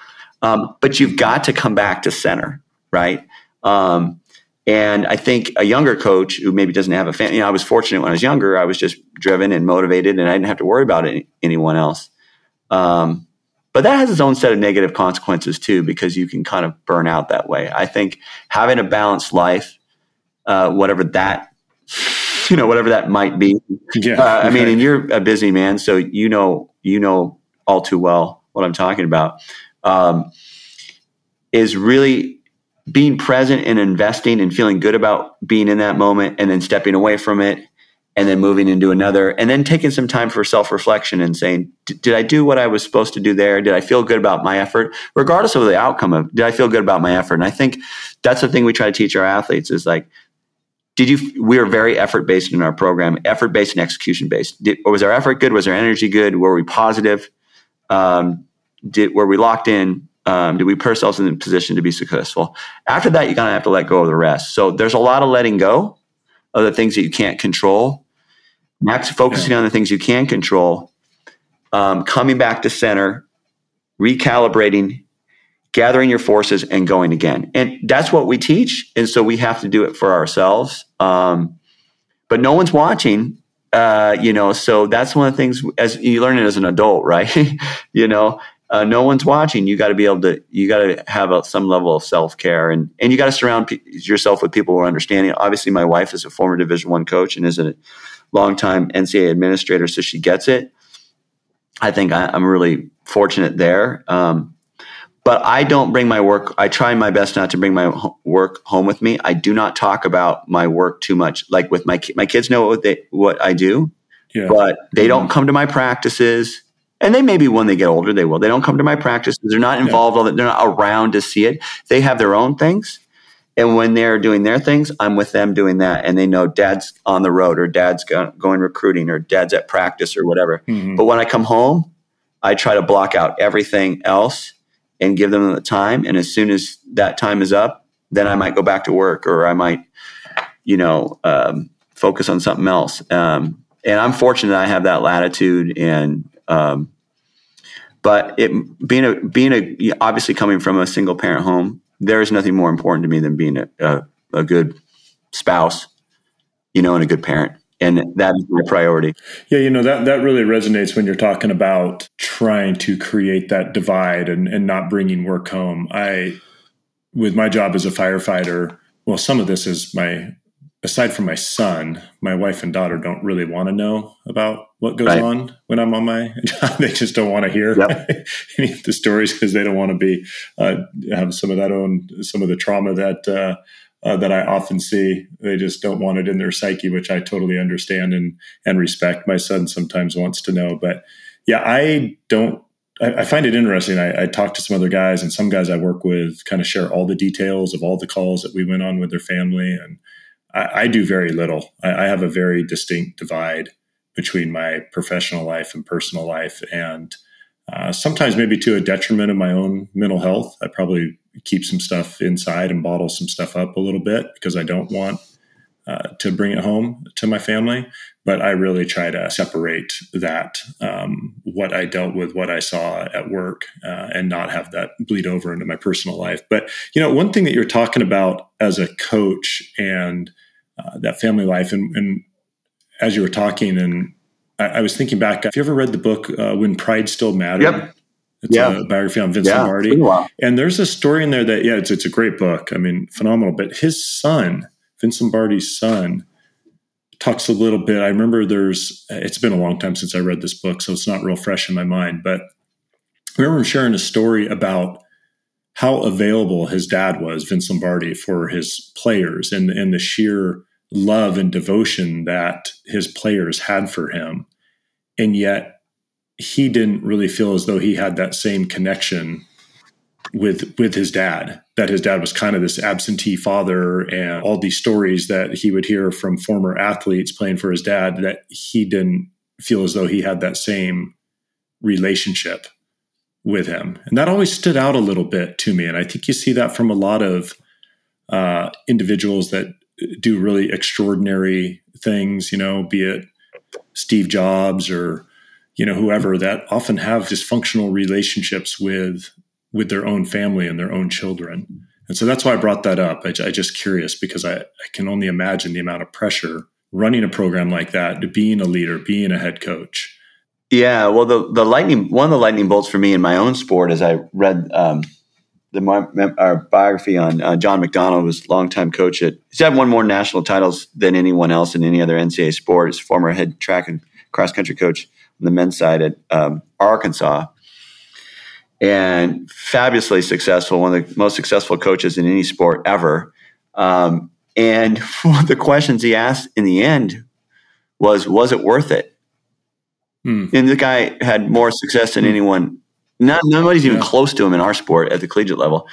Um, but you've got to come back to center, right? Um, and I think a younger coach who maybe doesn't have a family, you know, I was fortunate when I was younger. I was just driven and motivated, and I didn't have to worry about any, anyone else. Um, but that has its own set of negative consequences too, because you can kind of burn out that way. I think having a balanced life, uh, whatever that, *laughs* you know, whatever that might be. Yeah, uh, I mean, and you're a busy man, so you know, you know all too well what I'm talking about. Um, is really being present and investing and feeling good about being in that moment and then stepping away from it and then moving into another and then taking some time for self-reflection and saying did i do what i was supposed to do there? Did i feel good about my effort? Regardless of the outcome of did i feel good about my effort? And i think that's the thing we try to teach our athletes is like did you we are very effort based in our program effort based and execution based did, was our effort good? Was our energy good? Were we positive? Um, did were we locked in? Um, did we put ourselves in a position to be successful? After that you're going to have to let go of the rest. So there's a lot of letting go of the things that you can't control Max focusing yeah. on the things you can control, um, coming back to center, recalibrating, gathering your forces, and going again. And that's what we teach. And so we have to do it for ourselves. Um, but no one's watching, uh, you know. So that's one of the things as you learn it as an adult, right? *laughs* you know, uh, no one's watching. You got to be able to. You got to have a, some level of self care, and and you got to surround p- yourself with people who are understanding. Obviously, my wife is a former Division One coach and is a longtime NCAA administrator, so she gets it. I think I, am really fortunate there. Um, but I don't bring my work. I try my best not to bring my work home with me. I do not talk about my work too much. Like with my my kids know what they what I do, yeah. but they don't come to my practices. And they maybe when they get older they will. They don't come to my practices. They're not involved. Yeah. They're not around to see it. They have their own things. And when they're doing their things, I'm with them doing that. And they know dad's on the road or dad's go- going recruiting or dad's at practice or whatever. Mm-hmm. But when I come home, I try to block out everything else and give them the time. And as soon as that time is up, then I might go back to work or I might, you know, um, focus on something else. Um, and I'm fortunate I have that latitude and, um, but it being a being a obviously coming from a single parent home there is nothing more important to me than being a, a, a good spouse, you know, and a good parent and that is my priority. Yeah, you know that that really resonates when you're talking about trying to create that divide and and not bringing work home. I with my job as a firefighter, well, some of this is my aside from my son, my wife and daughter don't really want to know about what goes right. on when I'm on my job. *laughs* they just don't want to hear yep. *laughs* any of the stories because they don't want to be uh, have some of that own some of the trauma that uh, uh, that I often see. They just don't want it in their psyche, which I totally understand and and respect. My son sometimes wants to know, but yeah, I don't. I, I find it interesting. I, I talk to some other guys, and some guys I work with kind of share all the details of all the calls that we went on with their family and I, I do very little. I, I, have a very distinct divide between my professional life and personal life, and uh, sometimes maybe to a detriment of my own mental health. I probably keep some stuff inside and bottle some stuff up a little bit because I don't want uh, to bring it home to my family. But I really try to separate that, um, what I dealt with, what I saw at work, uh, and not have that bleed over into my personal life. But, you know, one thing that you're talking about as a coach and uh, that family life. And, and, as you were talking, and I, I, was thinking back, have you ever read the book uh, When Pride Still Mattered? Yep. It's yeah. a biography on Vince yeah, Lombardi. And there's a story in there that, yeah, it's, it's a great book. I mean, phenomenal. But his son, Vince Lombardi's son, talks a little bit. I remember there's, it's been a long time since I read this book, so it's not real fresh in my mind. But I remember him sharing a story about how available his dad was, Vince Lombardi, for his players and, and the sheer love and devotion that his players had for him. And yet he didn't really feel as though he had that same connection with with his dad that his dad was kind of this absentee father and all these stories that he would hear from former athletes playing for his dad that he didn't feel as though he had that same relationship with him. And that always stood out a little bit to me. And I think you see that from a lot of uh, individuals that do really extraordinary things, you know, be it Steve Jobs or, you know, whoever that often have dysfunctional relationships with with their own family and their own children. And so that's why I brought that up. I, I just curious because I, I can only imagine the amount of pressure running a program like that, to being a leader, being a head coach. Yeah, well, the the lightning one of the lightning bolts for me in my own sport, as I read um, the our biography on uh, John McDonnell was longtime coach at. He's had one more national titles than anyone else in any other NCAA sport. Former head track and cross country coach on the men's side at um, Arkansas, and fabulously successful. One of the most successful coaches in any sport ever. Um, and *laughs* the questions he asked in the end was, "Was it worth it?" Hmm. And the guy had more success than hmm. anyone not, nobody's even yeah. close to him in our sport at the collegiate level.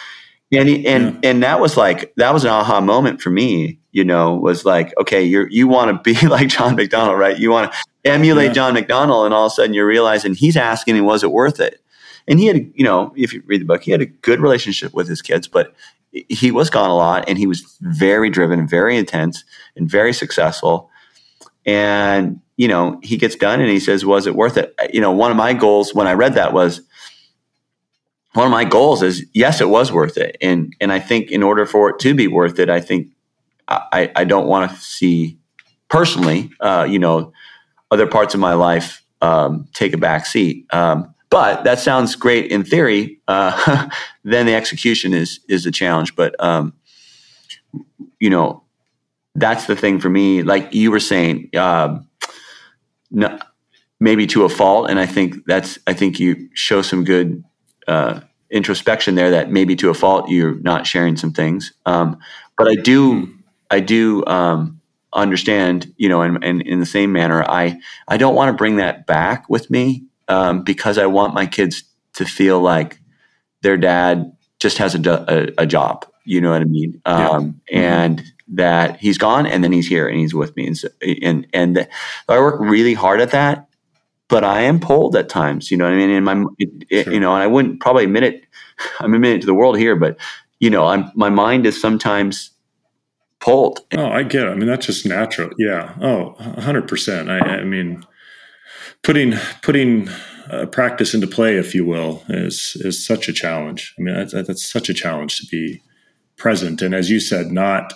And he, and yeah. and that was like that was an aha moment for me. You know, was like, okay, you you want to be *laughs* like John McDonnell, right? You want to emulate yeah. John McDonnell, and all of a sudden you're realizing he's asking, was it worth it? And he had, you know, if you read the book, he had a good relationship with his kids, but he was gone a lot, and he was very driven, very intense, and very successful. And you know, he gets done, and he says, "Was it worth it?" You know, one of my goals when I read that was one of my goals is yes, it was worth it, and and I think in order for it to be worth it, I think I I don't want to see personally, uh, you know, other parts of my life um, take a back seat. Um, but that sounds great in theory. Uh, *laughs* then the execution is is a challenge. But um, you know, that's the thing for me. Like you were saying, uh, no, maybe to a fault, and I think that's I think you show some good uh, introspection there that maybe to a fault you're not sharing some things. Um, but I do, I do um, understand, you know, and, and, in the same manner, I I don't want to bring that back with me um, because I want my kids to feel like their dad just has a, a, a job. You know what I mean? Yeah. Um, and mm-hmm. That he's gone, and then he's here, and he's with me, and so, and and I work really hard at that but I am pulled at times. You know what I mean? And my, it, sure. you know, and I wouldn't probably admit it. *laughs* I'm admitting it to the world here, but you know, I'm my mind is sometimes pulled. Oh, I get it. I mean, that's just natural. Yeah. oh 100% I, I mean, putting putting uh, practice into play, if you will, is is such a challenge. I mean, that's, that's such a challenge to be present, and as you said, not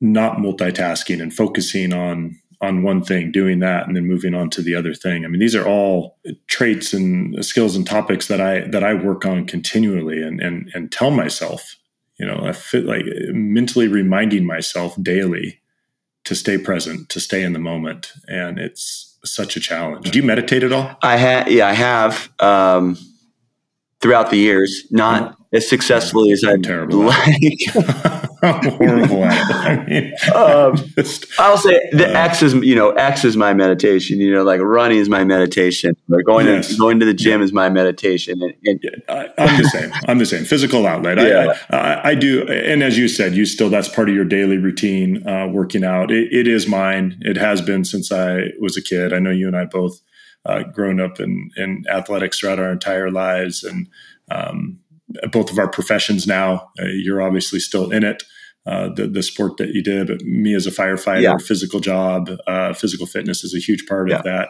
not multitasking and focusing on on one thing, doing that, and then moving on to the other thing. I mean, these are all traits and skills and topics that I that I work on continually and and and tell myself, you know, I fit like mentally reminding myself daily to stay present, to stay in the moment, and it's such a challenge. Do you meditate at all? I have, yeah, I have um, throughout the years, not as successfully as I'd terrible like. *laughs* *laughs* horrible at it. *laughs* I mean, um, *laughs* just, I'll say the uh, X is you know X is my meditation. You know, like running is my meditation. Or going yes. to going to the gym yeah. is my meditation. And, and yeah, I, am the same. I'm the same. Physical outlet. Yeah. I, I, I, do, and as you said, you still that's part of your daily routine. Uh, working out. It, it is mine. It has been since I was a kid. I know you and I both uh, grown up in in athletics throughout our entire lives, and um, both of our professions now. Uh, you're obviously still in it, uh, the the sport that you did. But me as a firefighter, yeah. physical job, uh, physical fitness is a huge part yeah. of that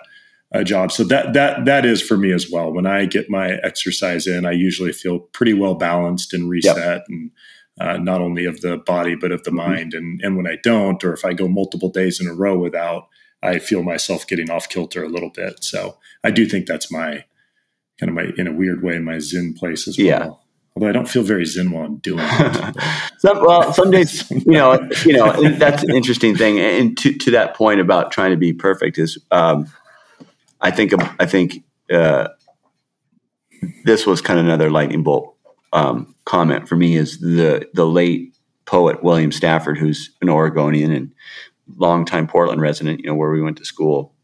uh, job. So that that that is for me as well. When I get my exercise in, I usually feel pretty well balanced and reset, yep. and uh, not only of the body but of the mm-hmm. mind. And and when I don't, or if I go multiple days in a row without, I feel myself getting off kilter a little bit. So I do think that's my kind of my in a weird way my zen place as well. Yeah although I don't feel very zen while I'm doing it. *laughs* some, well, some days, you know, you know, that's an interesting thing. And to, to that point about trying to be perfect is, um, I think, I think, uh, this was kind of another lightning bolt, um, comment for me is the, the late poet, William Stafford, who's an Oregonian and longtime Portland resident, you know, where we went to school.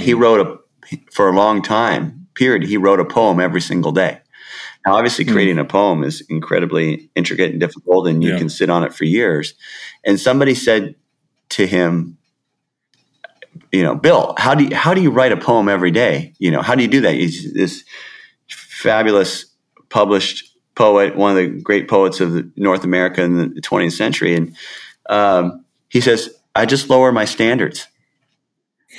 He wrote a, for a long time period, he wrote a poem every single day now, obviously, hmm. creating a poem is incredibly intricate and difficult, and you yeah. can sit on it for years. And somebody said to him, you know, Bill, how do you, how do you write a poem every day? You know, how do you do that? He's this fabulous published poet, one of the great poets of North America in the 20th century, and um, he says, "I just lower my standards."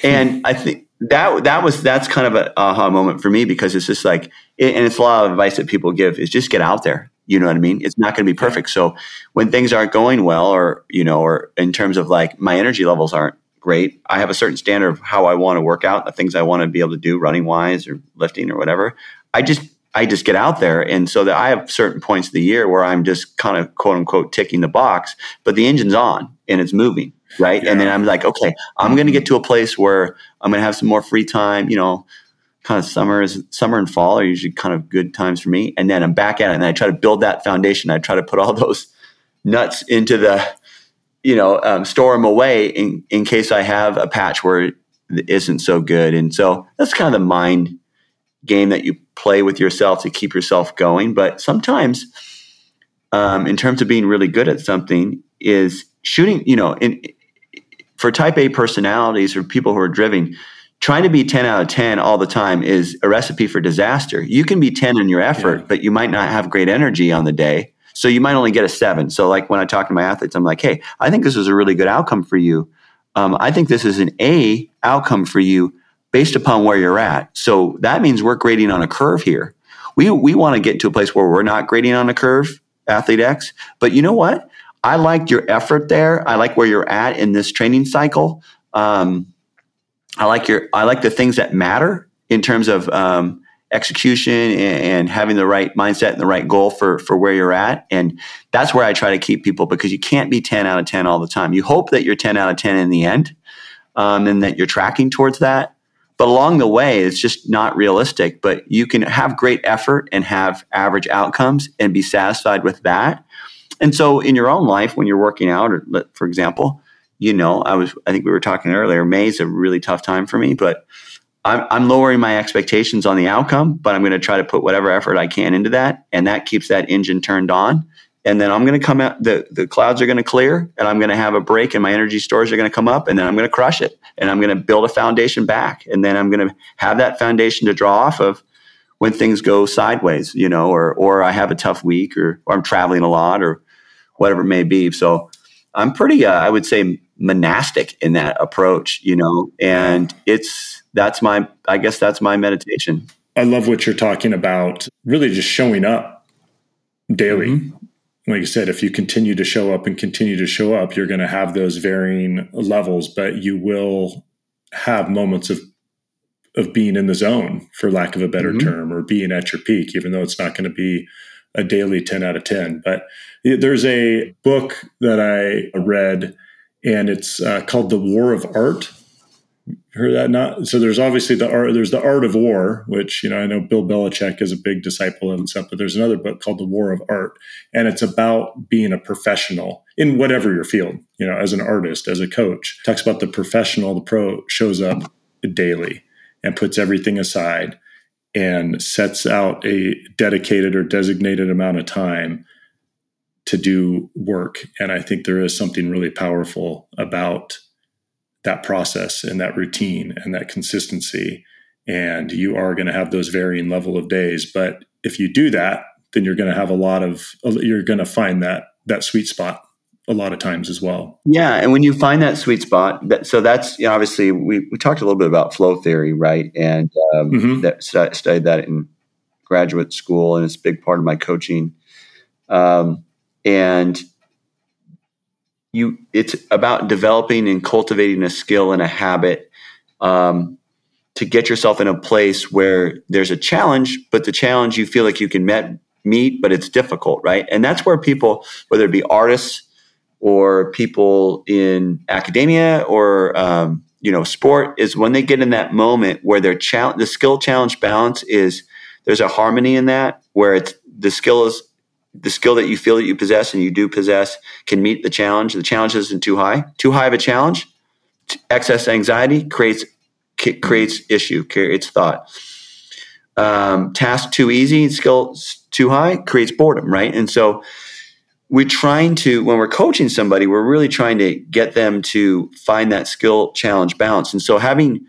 And I think that that was that's kind of an aha moment for me because it's just like and it's a lot of advice that people give is just get out there. You know what i mean? It's not going to be perfect. So when things aren't going well or you know or in terms of like my energy levels aren't great i have a certain standard of how i want to work out the things i want to be able to do running wise or lifting or whatever. I just i just get out there. And so that i have certain points of the year where i'm just kind of quote unquote ticking the box but the engine's on and it's moving right? Yeah. And then I'm like, okay, I'm going to get to a place where I'm going to have some more free time. You know, kind of summer is summer and fall are usually kind of good times for me. And then I'm back at it, and I try to build that foundation. I try to put all *laughs* those nuts into the, you know, um, store them away in in case I have a patch where it isn't so good. And so that's kind of the mind game that you play with yourself to keep yourself going. But sometimes, um, in terms of being really good at something, is shooting. You know, in for type A personalities or people who are driven, trying to be 10 out of 10 all the time is a recipe for disaster. You can be 10 in your effort, yeah. but you might not have great energy on the day. So you might only get a seven. So, like when I talk to my athletes, I'm like, hey, I think this is a really good outcome for you. Um, I think this is an A outcome for you based upon where you're at. So that means we're grading on a curve here. We, we want to get to a place where we're not grading on a curve, athlete X. But you know what? I liked your effort there. I like where you're at in this training cycle. Um, I like your I like the things that matter in terms of um, execution and, and, having the right mindset and the right goal for for where you're at. And that's where I try to keep people because you can't be 10 out of 10 all the time. You hope that you're 10 out of 10 in the end, um, and that you're tracking towards that. But along the way, it's just not realistic. But you can have great effort and have average outcomes and be satisfied with that and so in your own life, when you're working out, or for example, you know, I was, I think we were talking earlier, May is a really tough time for me, but I'm, I'm lowering my expectations on the outcome, but I'm going to try to put whatever effort I can into that. And that keeps that engine turned on. And then I'm going to come out, the, the clouds are going to clear and I'm going to have a break and my energy stores are going to come up and then I'm going to crush it and I'm going to build a foundation back. And then I'm going to have that foundation to draw off of when things go sideways, you know, or, or I have a tough week or, or I'm traveling a lot or whatever it may be. So I'm pretty, uh, I would say, monastic in that approach, you know, and it's that's my, I guess that's my meditation. I love what you're talking about. Really, just showing up daily. Mm-hmm. Like you said, if you continue to show up and continue to show up, you're going to have those varying levels, but you will have moments of of being in the zone, for lack of a better mm-hmm. term, or being at your peak, even though it's not going to be a daily 10 out of 10. But there's a book that I read, and it's uh, called The War of Art. Heard that? Not so. There's obviously the art. There's the Art of War, which you know I know Bill Belichick is a big disciple and stuff. But there's another book called The War of Art, and it's about being a professional in whatever your field. You know, as an artist, as a coach, talks about the professional. The pro shows up daily and puts everything aside and sets out a dedicated or designated amount of time to do work. And I think there is something really powerful about that process and that routine and that consistency. And you are going to have those varying level of days. But if you do that, then you're going to have a lot of, you're going to find that, that sweet spot a lot of times as well. Yeah, and when you find that sweet spot, that, so that's you know, obviously we, we talked a little bit about flow theory, right? And um, mm-hmm. that studied that in graduate school, and it's a big part of my coaching. Um, and you, it's about developing and cultivating a skill and a habit um, to get yourself in a place where there's a challenge, but the challenge you feel like you can met, meet, but it's difficult, right? And that's where people, whether it be artists or people in academia or um, you know sport is when they get in that moment where their challenge the skill challenge balance is there's a harmony in that where it's the skill is the skill that you feel that you possess and you do possess can meet the challenge. The challenge isn't too high. Too high of a challenge excess anxiety creates creates issue creates thought. Um, task too easy skill too high creates boredom right? And so we're trying to when we're coaching somebody we're really trying to get them to find that skill challenge balance. And so having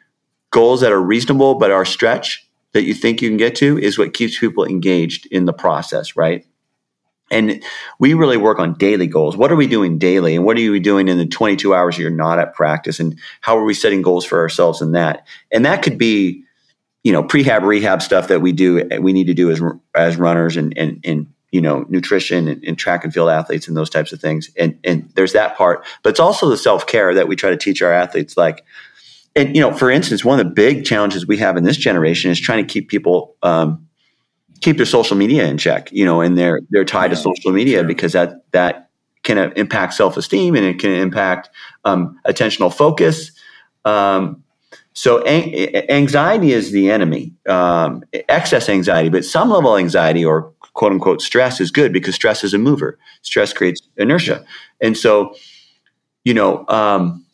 goals that are reasonable but are stretch that you think you can get to is what keeps people engaged in the process right And we really work on daily goals. What are we doing daily? And what are we doing in the 22 hours you're not at practice? And how are we setting goals for ourselves in that? And that could be, you know, prehab, rehab stuff that we do, we need to do as, as runners and, and, and you know, nutrition and, and track and field athletes and those types of things. And, and there's that part, but it's also the self care that we try to teach our athletes. Like, and, you know, for instance, one of the big challenges we have in this generation is trying to keep people, um, keep their social media in check, you know, and they're they're tied yeah, to social media sure. because that that can impact self esteem and it can impact um, attentional focus. Um, so anxiety is the enemy, um, excess anxiety, but some level of anxiety or quote unquote stress is good because stress is a mover. Stress creates inertia, and so you know um,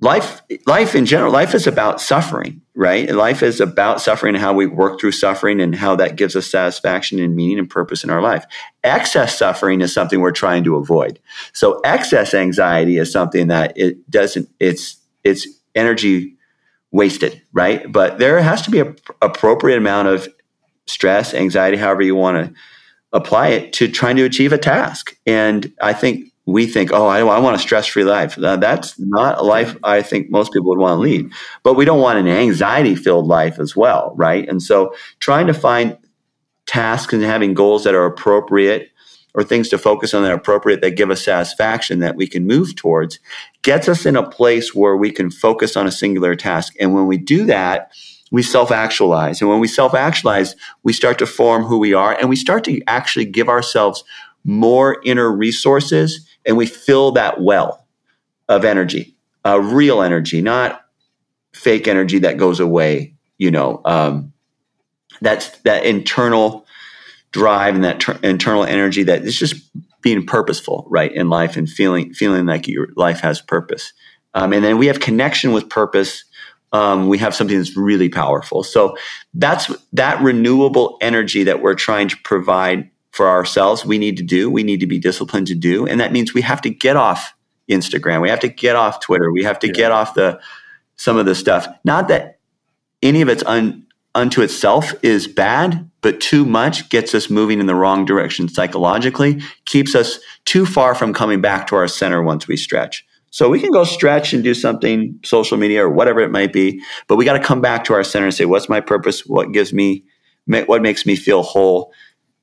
life life in general life is about suffering right? Life is about suffering and how we work through suffering and how that gives us satisfaction and meaning and purpose in our life. Excess suffering is something we're trying to avoid. So excess anxiety is something that it doesn't it's it's energy wasted right? But there has to be a appropriate amount of stress anxiety however you want to apply it to trying to achieve a task. And i think we think, oh, I, I want a stress free life. That's not a life I think most people would want to lead. But we don't want an anxiety filled life as well, right? And so trying to find tasks and having goals that are appropriate or things to focus on that are appropriate that give us satisfaction that we can move towards gets us in a place where we can focus on a singular task. And when we do that, we self actualize. And when we self actualize, we start to form who we are and we start to actually give ourselves more inner resources and we fill that well of energy, uh, real energy, not fake energy that goes away. You know, um, that's that internal drive and that ter- internal energy that is just being purposeful, right, in life and feeling feeling like your life has purpose. Um, and then we have connection with purpose. Um, we have something that's really powerful. So that's that renewable energy that we're trying to provide for ourselves we need to do, we need to be disciplined to do. And that means we have to get off Instagram. We have to get off Twitter. We have to yeah. get off the some of the stuff. Not that any of it's un, unto itself is bad, but too much gets us moving in the wrong direction psychologically, keeps us too far from coming back to our center once we stretch. So we can go stretch and do something, social media or whatever it might be, but we got to come back to our center and say, what's my purpose? What gives me, what makes me feel whole?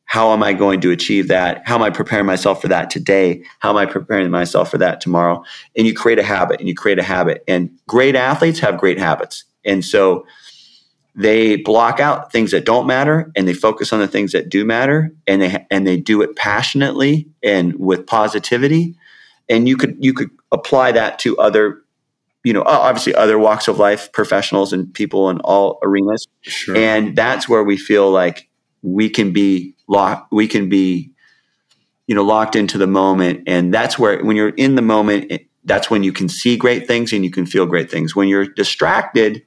How am I going to achieve that? How am I preparing myself for that today? How am I preparing myself for that tomorrow? And you create a habit and you create a habit. And great athletes have great habits. And so they block out things that don't matter and they focus on the things that do matter and they and they do it passionately and with positivity and you could you could apply that to other you know obviously other walks of life professionals and people in all arenas sure. and that's where we feel like we can be lock, we can be, you know, locked into the moment. And that's where, when you're in the moment, that's when you can see great things and you can feel great things. When you're distracted,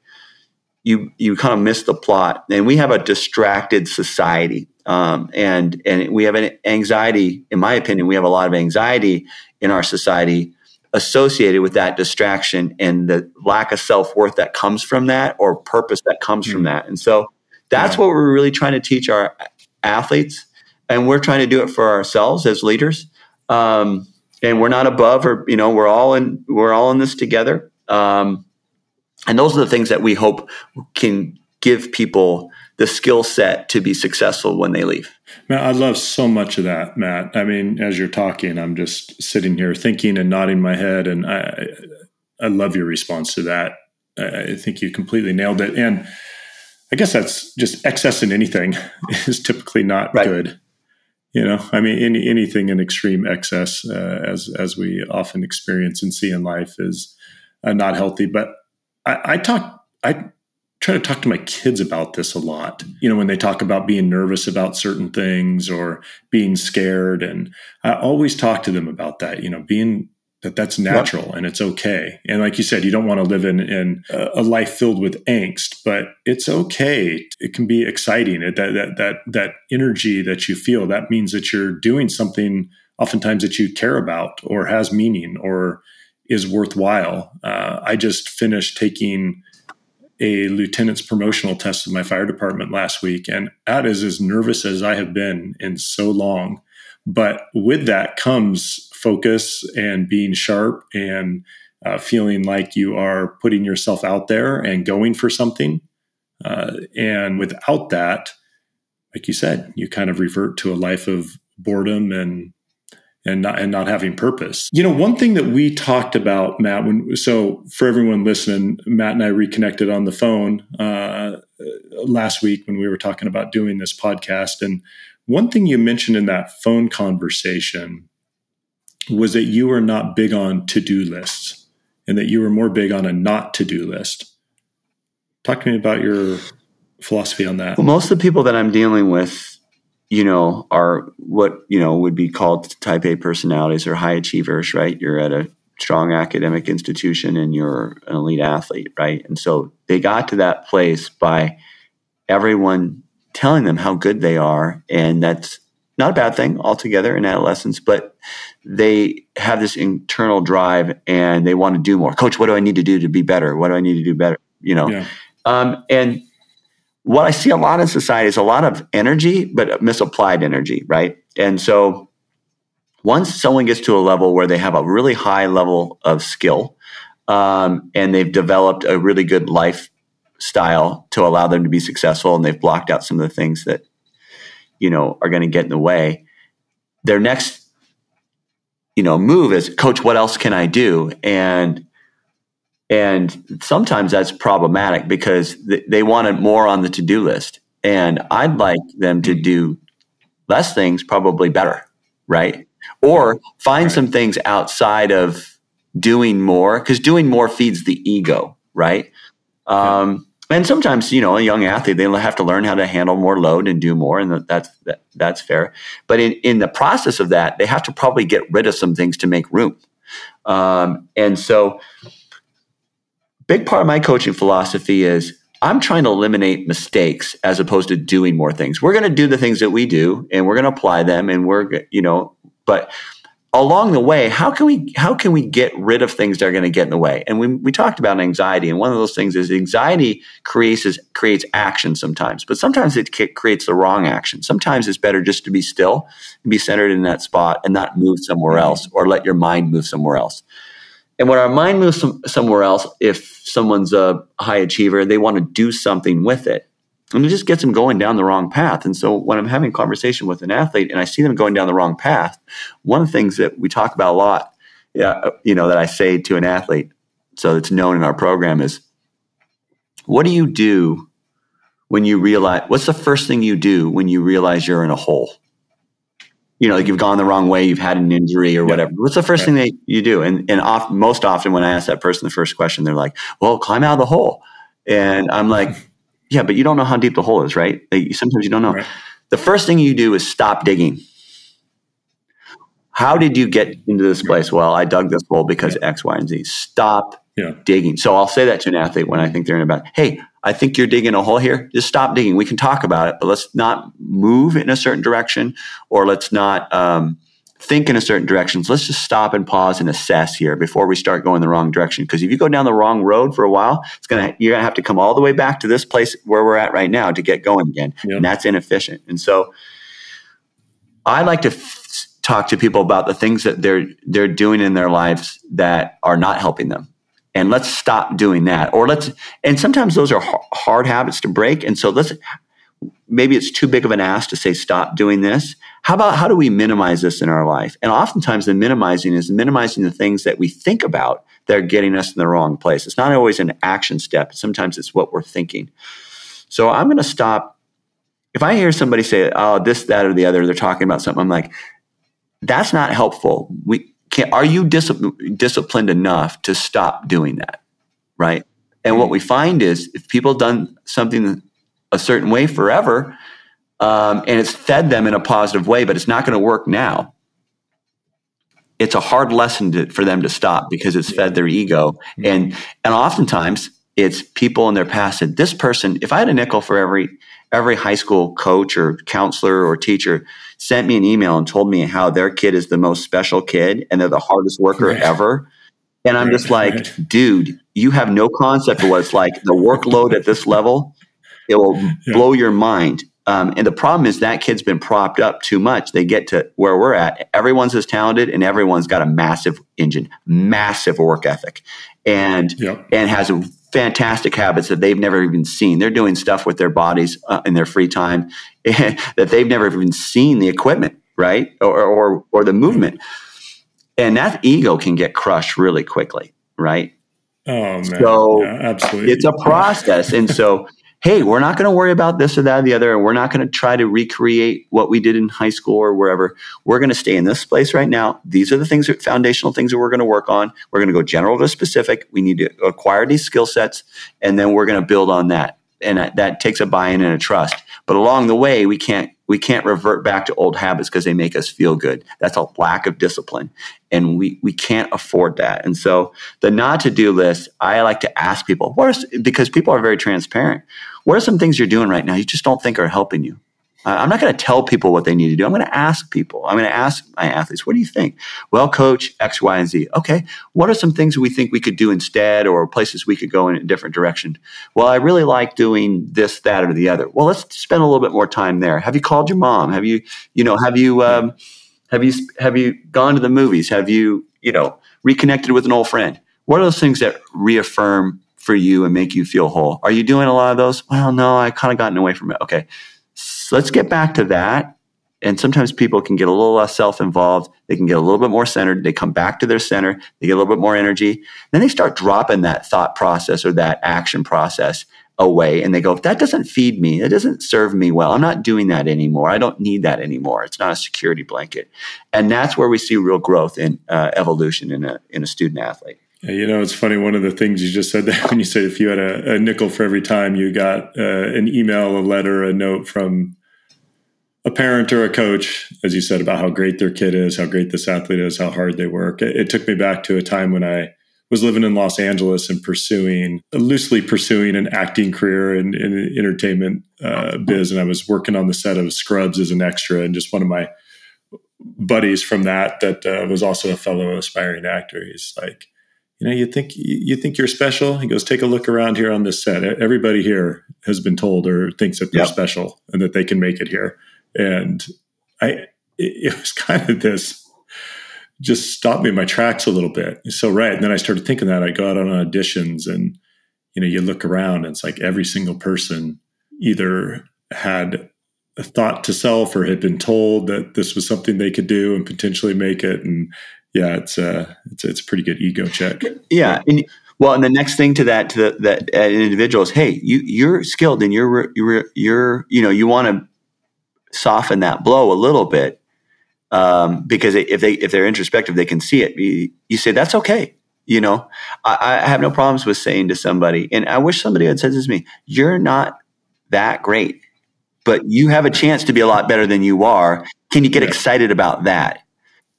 you you kind of miss the plot. And we have a distracted society, um, and and we have an anxiety. In my opinion, we have a lot of anxiety in our society associated with that distraction and the lack of self worth that comes from that, or purpose that comes mm-hmm. from that. And so that's yeah. what we're really trying to teach our athletes, and we're trying to do it for ourselves as leaders. Um, and we're not above, or you know, we're all in we're all in this together. Um, and those are the things that we hope can give people the skill set to be successful when they leave. Matt, I love so much of that, Matt. I mean, as you're talking, I'm just sitting here thinking and nodding my head, and I, I love your response to that. I think you completely nailed it. And I guess that's just excess in anything *laughs* is typically not right. good. You know, I mean, any, anything in extreme excess, uh, as as we often experience and see in life, is uh, not healthy. But I, I talk, I try to talk to my kids about this a lot. You know, when they talk about being nervous about certain things or being scared, and I always talk to them about that. You know, being that that's natural and it's okay. And like you said, you don't want to live in, in a life filled with angst, but it's okay. It can be exciting. That, that, that, that energy that you feel, that means that you're doing something oftentimes that you care about or has meaning or is worthwhile. Uh, I just finished taking a lieutenant's promotional test in my fire department last week, and that is as nervous as I have been in so long but with that comes focus and being sharp and uh, feeling like you are putting yourself out there and going for something. Uh, and without that, like you said, you kind of revert to a life of boredom and and not and not having purpose. You know, one thing that we talked about, Matt, when so for everyone listening, Matt and I reconnected on the phone uh, last week when we were talking about doing this podcast, and one thing you mentioned in that phone conversation was that you were not big on to do lists, and that you were more big on a not to do list. Talk to me about your philosophy on that. Well, most of the people that I'm dealing with you know, are what, you know, would be called type A personalities or high achievers, right? You're at a strong academic institution and you're an elite athlete, right? And so they got to that place by everyone telling them how good they are. And that's not a bad thing altogether in adolescence, but they have this internal drive and they want to do more. Coach, what do I need to do to be better? What do I need to do better? You know, yeah. um, and what I see a lot in society is a lot of energy, but misapplied energy, right? And so once someone gets to a level where they have a really high level of skill um, and they've developed a really good lifestyle to allow them to be successful and they've blocked out some of the things that you know are going to get in the way their next you know move is coach what else can i do and and sometimes that's problematic because th- they wanted more on the to do list. And I'd like them to do less things, probably better, right? Or find right. some things outside of doing more, because doing more feeds the ego, right? Yeah. Um, And sometimes, you know, a young athlete they have to learn how to handle more load and do more, and that's that, that's fair. But in in the process of that, they have to probably get rid of some things to make room. Um, and so, big part of my coaching philosophy is I'm trying to eliminate mistakes as opposed to doing more things. We're going to do the things that we do and we're going to apply them and we're you know, but along the way, how can we how can we get rid of things that are going to get in the way? And we we talked about anxiety, and one of those things is anxiety creates creates action sometimes, but sometimes it creates the wrong action. Sometimes it's better just to be still and be centered in that spot and not move somewhere mm-hmm. else or let your mind move somewhere else. And when our mind moves some, somewhere else, if someone's a high achiever, they want to do something with it. And it just gets them going down the wrong path. And so when I'm having a conversation with an athlete and I see them going down the wrong path, one of the things that we talk about a lot, yeah, you know, that I say to an athlete, so it's known in our program is what do you do when you realize what's the first thing you do when you realize you're in a hole? you know, like you've gone the wrong way, you've had an injury or whatever. What's the first thing that you do? And and off, most often when I ask that person the first question, they're like, "Well, climb out of the hole." And I'm like, "Yeah, but you don't know how deep the hole is, right? Like, sometimes you don't know." Right. The first thing you do is stop digging. How did you get into this place? Well, I dug this hole because yeah. X, Y, and Z. Stop yeah. digging. So I'll say that to an athlete when I think they're in a bad. Hey, I think you're digging a hole here. Just stop digging. We can talk about it, but let's not move in a certain direction or let's not um, think in a certain direction. So let's just stop and pause and assess here before we start going the wrong direction. Because if you go down the wrong road for a while, it's gonna you're gonna have to come all the way back to this place where we're at right now to get going again, yeah. and that's inefficient. And so I like to f- talk to people about the things that they're they're doing in their lives that are not helping them and let's stop doing that or let's and sometimes those are hard habits to break and so let's maybe it's too big of an ask to say stop doing this. How about how do we minimize this in our life? And oftentimes the minimizing is minimizing the things that we think about that are getting us in the wrong place. It's not always an action step. Sometimes it's what we're thinking. So i'm going to stop. If i hear somebody say oh this that or the other they're talking about something i'm like that's not helpful. We can, are you dis- disciplined enough to stop doing that? Right. And what mm-hmm. we find is if people done something a certain way forever, um, and it's fed them in a positive way, but it's not going to work now. It's a hard lesson to, for them to stop because it's fed their ego, and and oftentimes it's people in their past said this person. If I had a nickel for every every high school coach or counselor or teacher sent me an email and told me how their kid is the most special kid and they're the hardest worker right. ever. And I'm right. just like, right. dude, you have no concept of what it's like. The workload at this level, it will yeah. blow your mind. Um, and the problem is that kid's been propped up too much. They get to where we're at. Everyone's as talented, and everyone's got a massive engine, massive work ethic, and yep. and has a fantastic habits that they've never even seen. They're doing stuff with their bodies uh, in their free time *laughs* that they've never even seen the equipment, right, or or, or the movement, and that ego can get crushed really quickly, right? Oh man, so yeah, absolutely, it's a process, and so hey, we're not going to worry about this or that or the other, and we're not going to try to recreate what we did in high school or wherever. We're going to stay in this place right now. These are the things, that, foundational things that we're going to work on. We're going to go general to specific. We need to acquire these skill sets, and then we're going to build on that. And that, takes a buy-in and a trust. But along the way, we can't we can't revert back to old habits because they make us feel good. That's a lack of discipline. And we, we can't afford that. And so the not to do list, I like to ask people, because people are very transparent. What are some things you're doing right now you just don't think are helping you? Uh, I'm not going to tell people what they need to do. I'm going to ask people. I'm going to ask my athletes, what do you think? Well, coach, X, Y, and Z. Okay. What are some things we think we could do instead or places we could go in a different direction? Well, I really like doing this, that, or the other. Well, let's spend a little bit more time there. Have you called your mom? Have you, you know, have you, um, have you, have you gone to the movies? Have you, you know, reconnected with an old friend? What are those things that reaffirm for you and make you feel whole? Are you doing a lot of those? Well, no, I kind of gotten away from it. Okay so let's get back to that. And sometimes people can get a little less self involved. They can get a little bit more centered. They come back to their center. They get a little bit more energy. Then they start dropping that thought process or that action process away and they go, that doesn't feed me. It doesn't serve me well. I'm not doing that anymore. I don't need that anymore. It's not a security blanket. And that's where we see real growth in uh, evolution in a, in a student athlete. You know, it's funny. One of the things you just said *laughs* that when you said if you had a, a nickel for every time you got uh, an email, a letter, a note from a parent or a coach, as you said, about how great their kid is, how great this athlete is, how hard they work. It, it took me back to a time when I was living in Los Angeles and pursuing, loosely pursuing an acting career in, in entertainment uh, biz. And I was working on the set of Scrubs as an extra. And just one of my buddies from that, that uh, was also a fellow aspiring actor, he's like, you know, you think you think you're special. He goes, take a look around here on this set. Everybody here has been told or thinks that they're yep. special and that they can make it here and I it, was kind of this just stopped me in my tracks a little bit. So right, and then I started thinking that I go out on auditions, and you know, you look around, and it's like every single person either had a thought to self or had been told that this was something they could do and potentially make it, and yeah, it's a uh, it's it's a pretty good ego check. Yeah, and, well, and the next thing to that to the, that an individual is, hey, you you're skilled and you're you're you're you know you want to soften that blow a little bit um, because if they if they're introspective, they can see it. You, you say that's okay. You know, I, I, have no problems with saying to somebody, and I wish somebody had said this to me: "You're not that great, but you have a chance to be a lot better than you are." Can you get yeah. excited about that?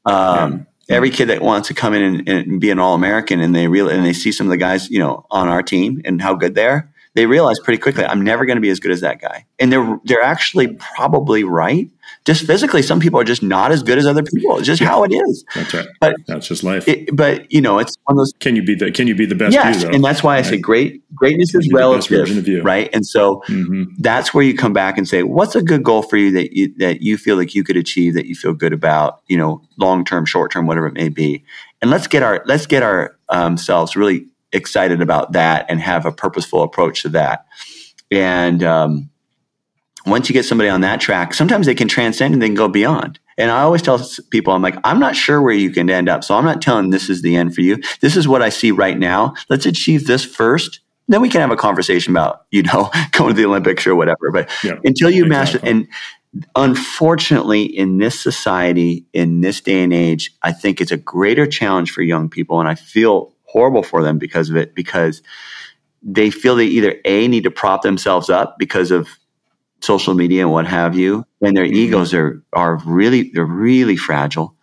Um, yeah. Every kid that wants to come in and, and be an All American, and they real and they see some of the guys, you know, on our team and how good they are, they realize pretty quickly, I'm never going to be as good as that guy. And they're they're actually probably right. Just physically, some people are just not as good as other people. It's just yeah. how it is. That's right. But that's just life. It, but you know, it's one of those. Can you be the Can you be the best? Yes, you, and that's why right? I say great. Greatness is relative, right? And so mm-hmm. that's where you come back and say, what's a good goal for you that you that you feel like you could achieve that you feel good about? You know, long term, short term, whatever it may be. And let's get our let's get ourselves um, really excited about that and have a purposeful approach to that. And um, once you get somebody on that track, sometimes they can transcend and they can go beyond. And I always tell people, I'm like, I'm not sure where you can end up. So I'm not telling this is the end for you. This is what I see right now. Let's achieve this first. Then we can have a conversation about, you know, *laughs* going to the Olympics or whatever. But yeah, until you exactly. master, and unfortunately, in this society, in this day and age, I think it's a greater challenge for young people. And I feel horrible for them because of it because they feel they either a need to prop themselves up because of social media and what have you and their mm-hmm. egos are are really they're really fragile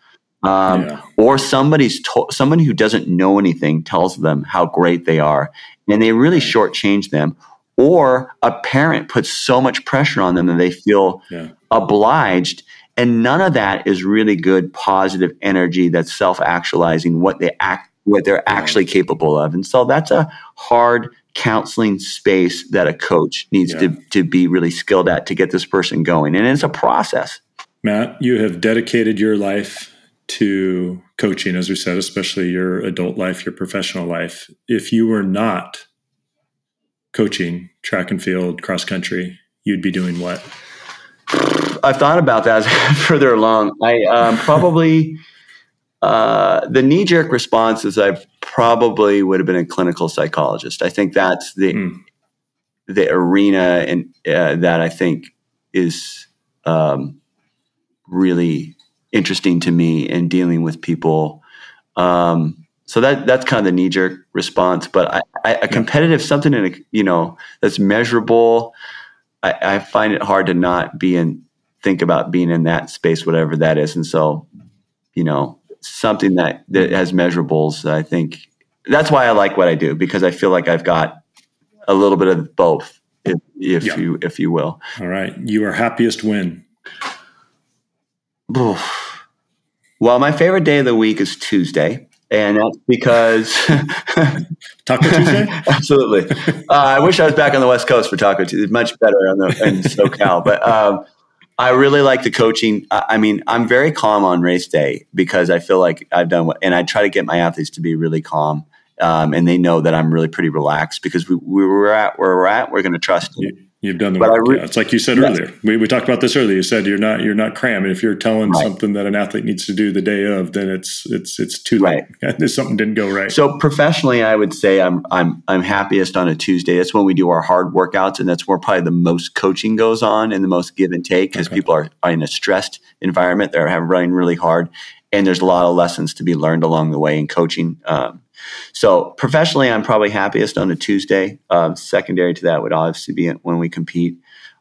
um, yeah. or somebody's to- somebody who doesn't know anything tells them how great they are and they really shortchange them or a parent puts so much pressure on them that they feel yeah. obliged and none of that is really good positive energy that's self-actualizing what they act what they're actually capable of. And so that's a hard counseling space that a coach needs yeah. to, to be really skilled at to get this person going. And it's a process. Matt, you have dedicated your life to coaching, as we said, especially your adult life, your professional life. If you were not coaching track and field, cross country, you'd be doing what? I've thought about that *laughs* further along. I um, probably uh, the knee jerk response is I probably would have been a clinical psychologist. I think that's the mm. the arena and uh, that I think is um, really interesting to me in dealing with people. Um, so that that's kind of the knee jerk response. But I, I, a competitive something in a, you know that's measurable. I, I find it hard to not be in think about being in that space, whatever that is. And so, you know, something that that has measurables. I think that's why I like what I do because I feel like I've got a little bit of both, if, if yeah. you if you will. All right, you are happiest when. Well, my favorite day of the week is Tuesday and that's because *laughs* Taco Tuesday. *laughs* Absolutely. Uh, I wish I was back on the West Coast for Taco Tuesday. Much better on the in *laughs* SoCal, but um, I really like the coaching. I, mean, I'm very calm on race day because I feel like I've done what, and I try to get my athletes to be really calm. Um, and they know that I'm really pretty relaxed because we, we were at where we're at. We're going to trust them. You've done the but work. Re- yeah. It's like you said yes. earlier. We, we talked about this earlier. You said you're not you're not cramming. If you're telling right. something that an athlete needs to do the day of, then it's it's it's too late. Right. *laughs* something didn't go right. So professionally, I would say I'm I'm I'm happiest on a Tuesday. That's when we do our hard workouts, and that's where probably the most coaching goes on and the most give and take because okay. people are, are in a stressed environment. They're running really hard, and there's a lot of lessons to be learned along the way in coaching. Um, so professionally, I'm probably happiest on a Tuesday. Um, secondary to that would obviously be when we compete.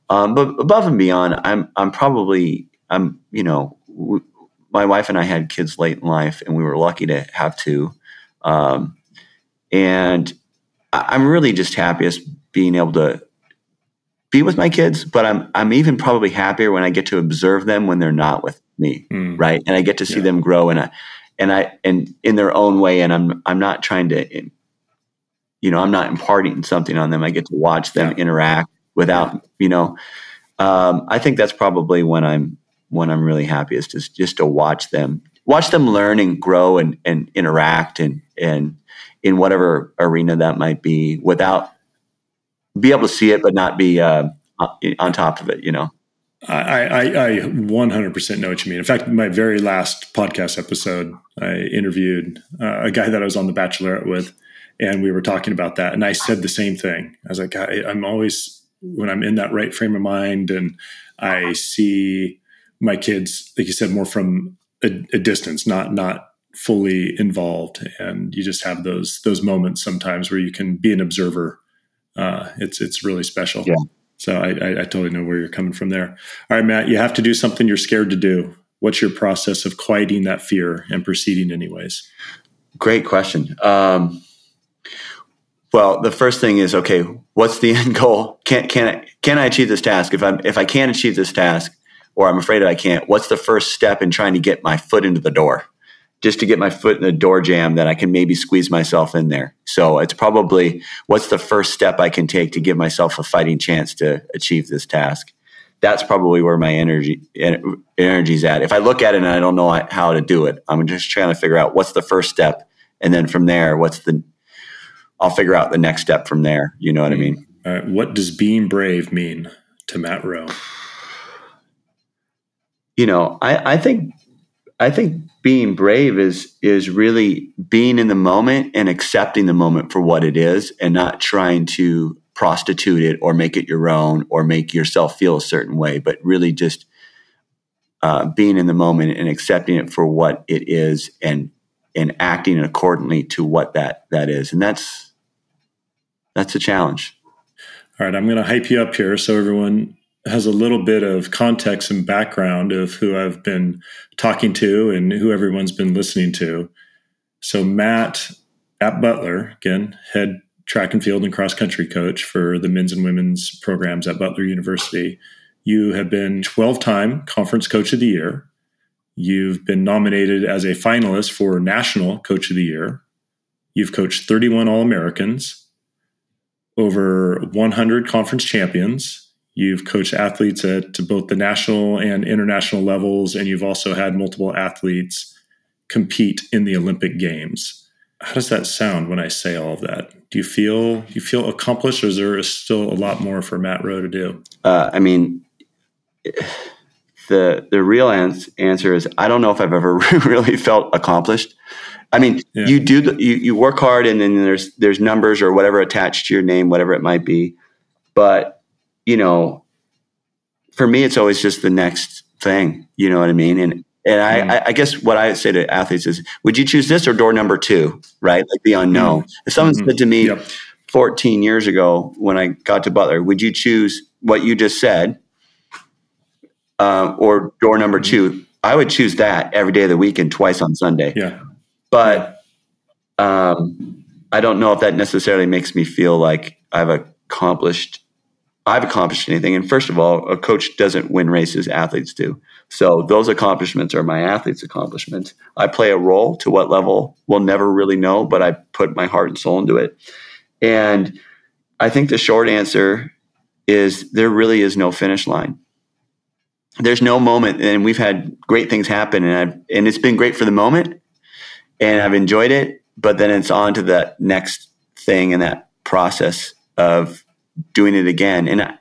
Um, but above and beyond, I'm I'm probably I'm you know w- my wife and I had kids late in life, and we were lucky to have two. Um, and I'm really just happiest being able to be with my kids, but I'm I'm even probably happier when I get to observe them when they're not with me, mm. right? And I get to see yeah. them grow and I and I and in their own way and I'm I'm not trying to you know, I'm not imparting something on them. I get to watch them yeah. interact without, you know, um, I think that's probably when I'm when I'm really happiest is just to watch them, watch them learn and grow and, and interact and and in whatever arena that might be, without be able to see it but not be uh, on top of it. You know. I, I, I 100% know what you mean. In fact, my very last podcast episode, I interviewed uh, a guy that I was on The Bachelorette with, and we were talking about that. And I said the same thing. I was like, I, I'm always when I'm in that right frame of mind and I see my kids, like you said, more from a, a distance, not not fully involved, and you just have those those moments sometimes where you can be an observer. Uh, it's it's really special. Yeah. So I, I, I totally know where you're coming from there. All right, Matt, you have to do something you're scared to do. What's your process of quieting that fear and proceeding anyways? Great question. Um, well, the first thing is okay. What's the *laughs* end goal? Can can I can I achieve this task? If I'm if I can't achieve this task, or I'm afraid I can't, what's the first step in trying to get my foot into the door? Just to get my foot in the door jam, that I can maybe squeeze myself in there. So it's probably what's the first step I can take to give myself a fighting chance to achieve this task. That's probably where my energy energy's at. If I look at it and I don't know how to do it, I'm just trying to figure out what's the first step, and then from there, what's the I'll figure out the next step from there. You know what. I mean? All right. What does being brave mean to Matt Roe? You know, I, I think I think being brave is is really being in the moment and accepting the moment for what it is and not trying to prostitute it or make it your own or make yourself feel a certain way, but really just uh, being in the moment and accepting it for what it is and and acting accordingly to what that that is. And that's that's a challenge. All right, I'm going to hype you up here so everyone has a little bit of context and background of who I've been talking to and who everyone's been listening to. So, Matt at Butler, again, head track and field and cross country coach for the men's and women's programs at Butler University. You have been 12 time conference coach of the year. You've been nominated as a finalist for National Coach of the Year You've coached 31 All Americans, over 100 conference champions. You've coached athletes at to both the national and international levels, and you've also had multiple athletes compete in the Olympic Games. How does that sound when I say all of that? Do you feel you feel accomplished, or is there still a lot more for Matt Roe to do? Uh, I mean, the the real ans- answer is I don't know if I've ever *laughs* really felt accomplished. I mean, yeah. you do the, you you work hard, and then there's there's numbers or whatever attached to your name, whatever it might be. But you know, for me, it's always just the next thing. You know what I mean? And and I, mm. I, guess what I say to athletes is, would you choose this or door number two? Right, like the unknown. Mm. If someone mm-hmm. said to me yep. 14 years ago when I got to Butler, would you choose what you just said, uh, or door number mm-hmm. two? I would choose that every day of the week and twice on Sunday. Yeah. But um, I don't know if that necessarily makes me feel like I've accomplished I've accomplished anything. And first of all, a coach doesn't win races; athletes do. So those accomplishments are my athletes' accomplishments. I play a role. To what level, we'll never really know, but I put my heart and soul into it. And I think the short answer is there really is no finish line. There's no moment, and we've had great things happen, and I've, and it's been great for the moment, and I've enjoyed it. But then it's on to the next thing in that process of doing it again, and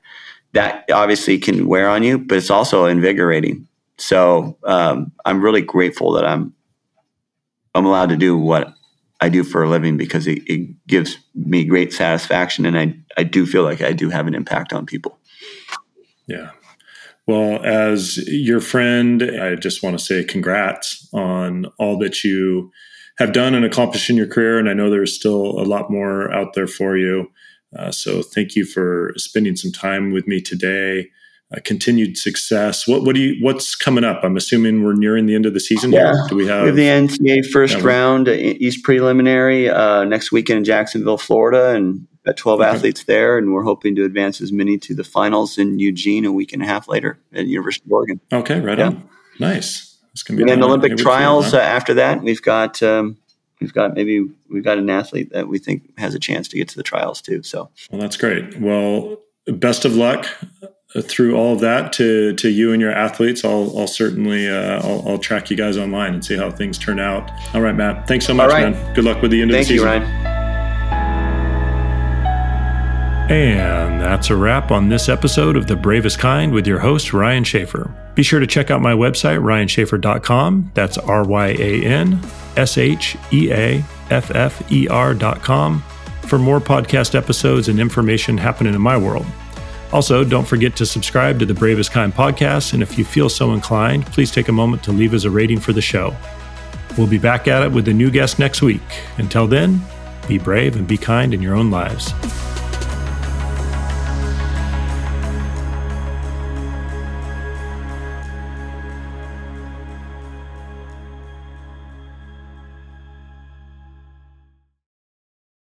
that obviously can wear on you, but it's also invigorating. So um, I'm really grateful that I'm I'm allowed to do what I do for a living because it, it gives me great satisfaction, and I I do feel like I do have an impact on people. Yeah, well, as your friend, I just want to say congrats on all that you have done and accomplished in your career. And I know there's still a lot more out there for you. Uh, so thank you for spending some time with me today. Uh, continued success. What what do you what's coming up? I'm assuming we're nearing the end of the season. Yeah, here. do we have, we have the NCAA first round East preliminary uh, next weekend in Jacksonville, Florida, and got 12 okay. athletes there, and we're hoping to advance as many to the finals in Eugene a week and a half later at University of Oregon. Okay, right yeah. on. Nice. It's gonna be and then Olympic trials uh, after that. We've got um, we've got maybe we've got an athlete that we think has a chance to get to the trials too. So well, that's great. Well, best of luck uh, through all of that to to you and your athletes. I'll I'll certainly uh, I'll, I'll, track you guys online and see how things turn out. All right, Matt. Thanks so much, man. Good luck with the end Thank of the season. Thank you, Ryan. And that's a wrap on this episode of The Bravest Kind with your host, Ryan Schaefer. Be sure to check out my website, ryanschaeffer.com. That's R Y A N S H E A F F E R.com for more podcast episodes and information happening in my world. Also, don't forget to subscribe to the Bravest Kind podcast. And if you feel so inclined, please take a moment to leave us a rating for the show. We'll be back at it with a new guest next week. Until then, be brave and be kind in your own lives.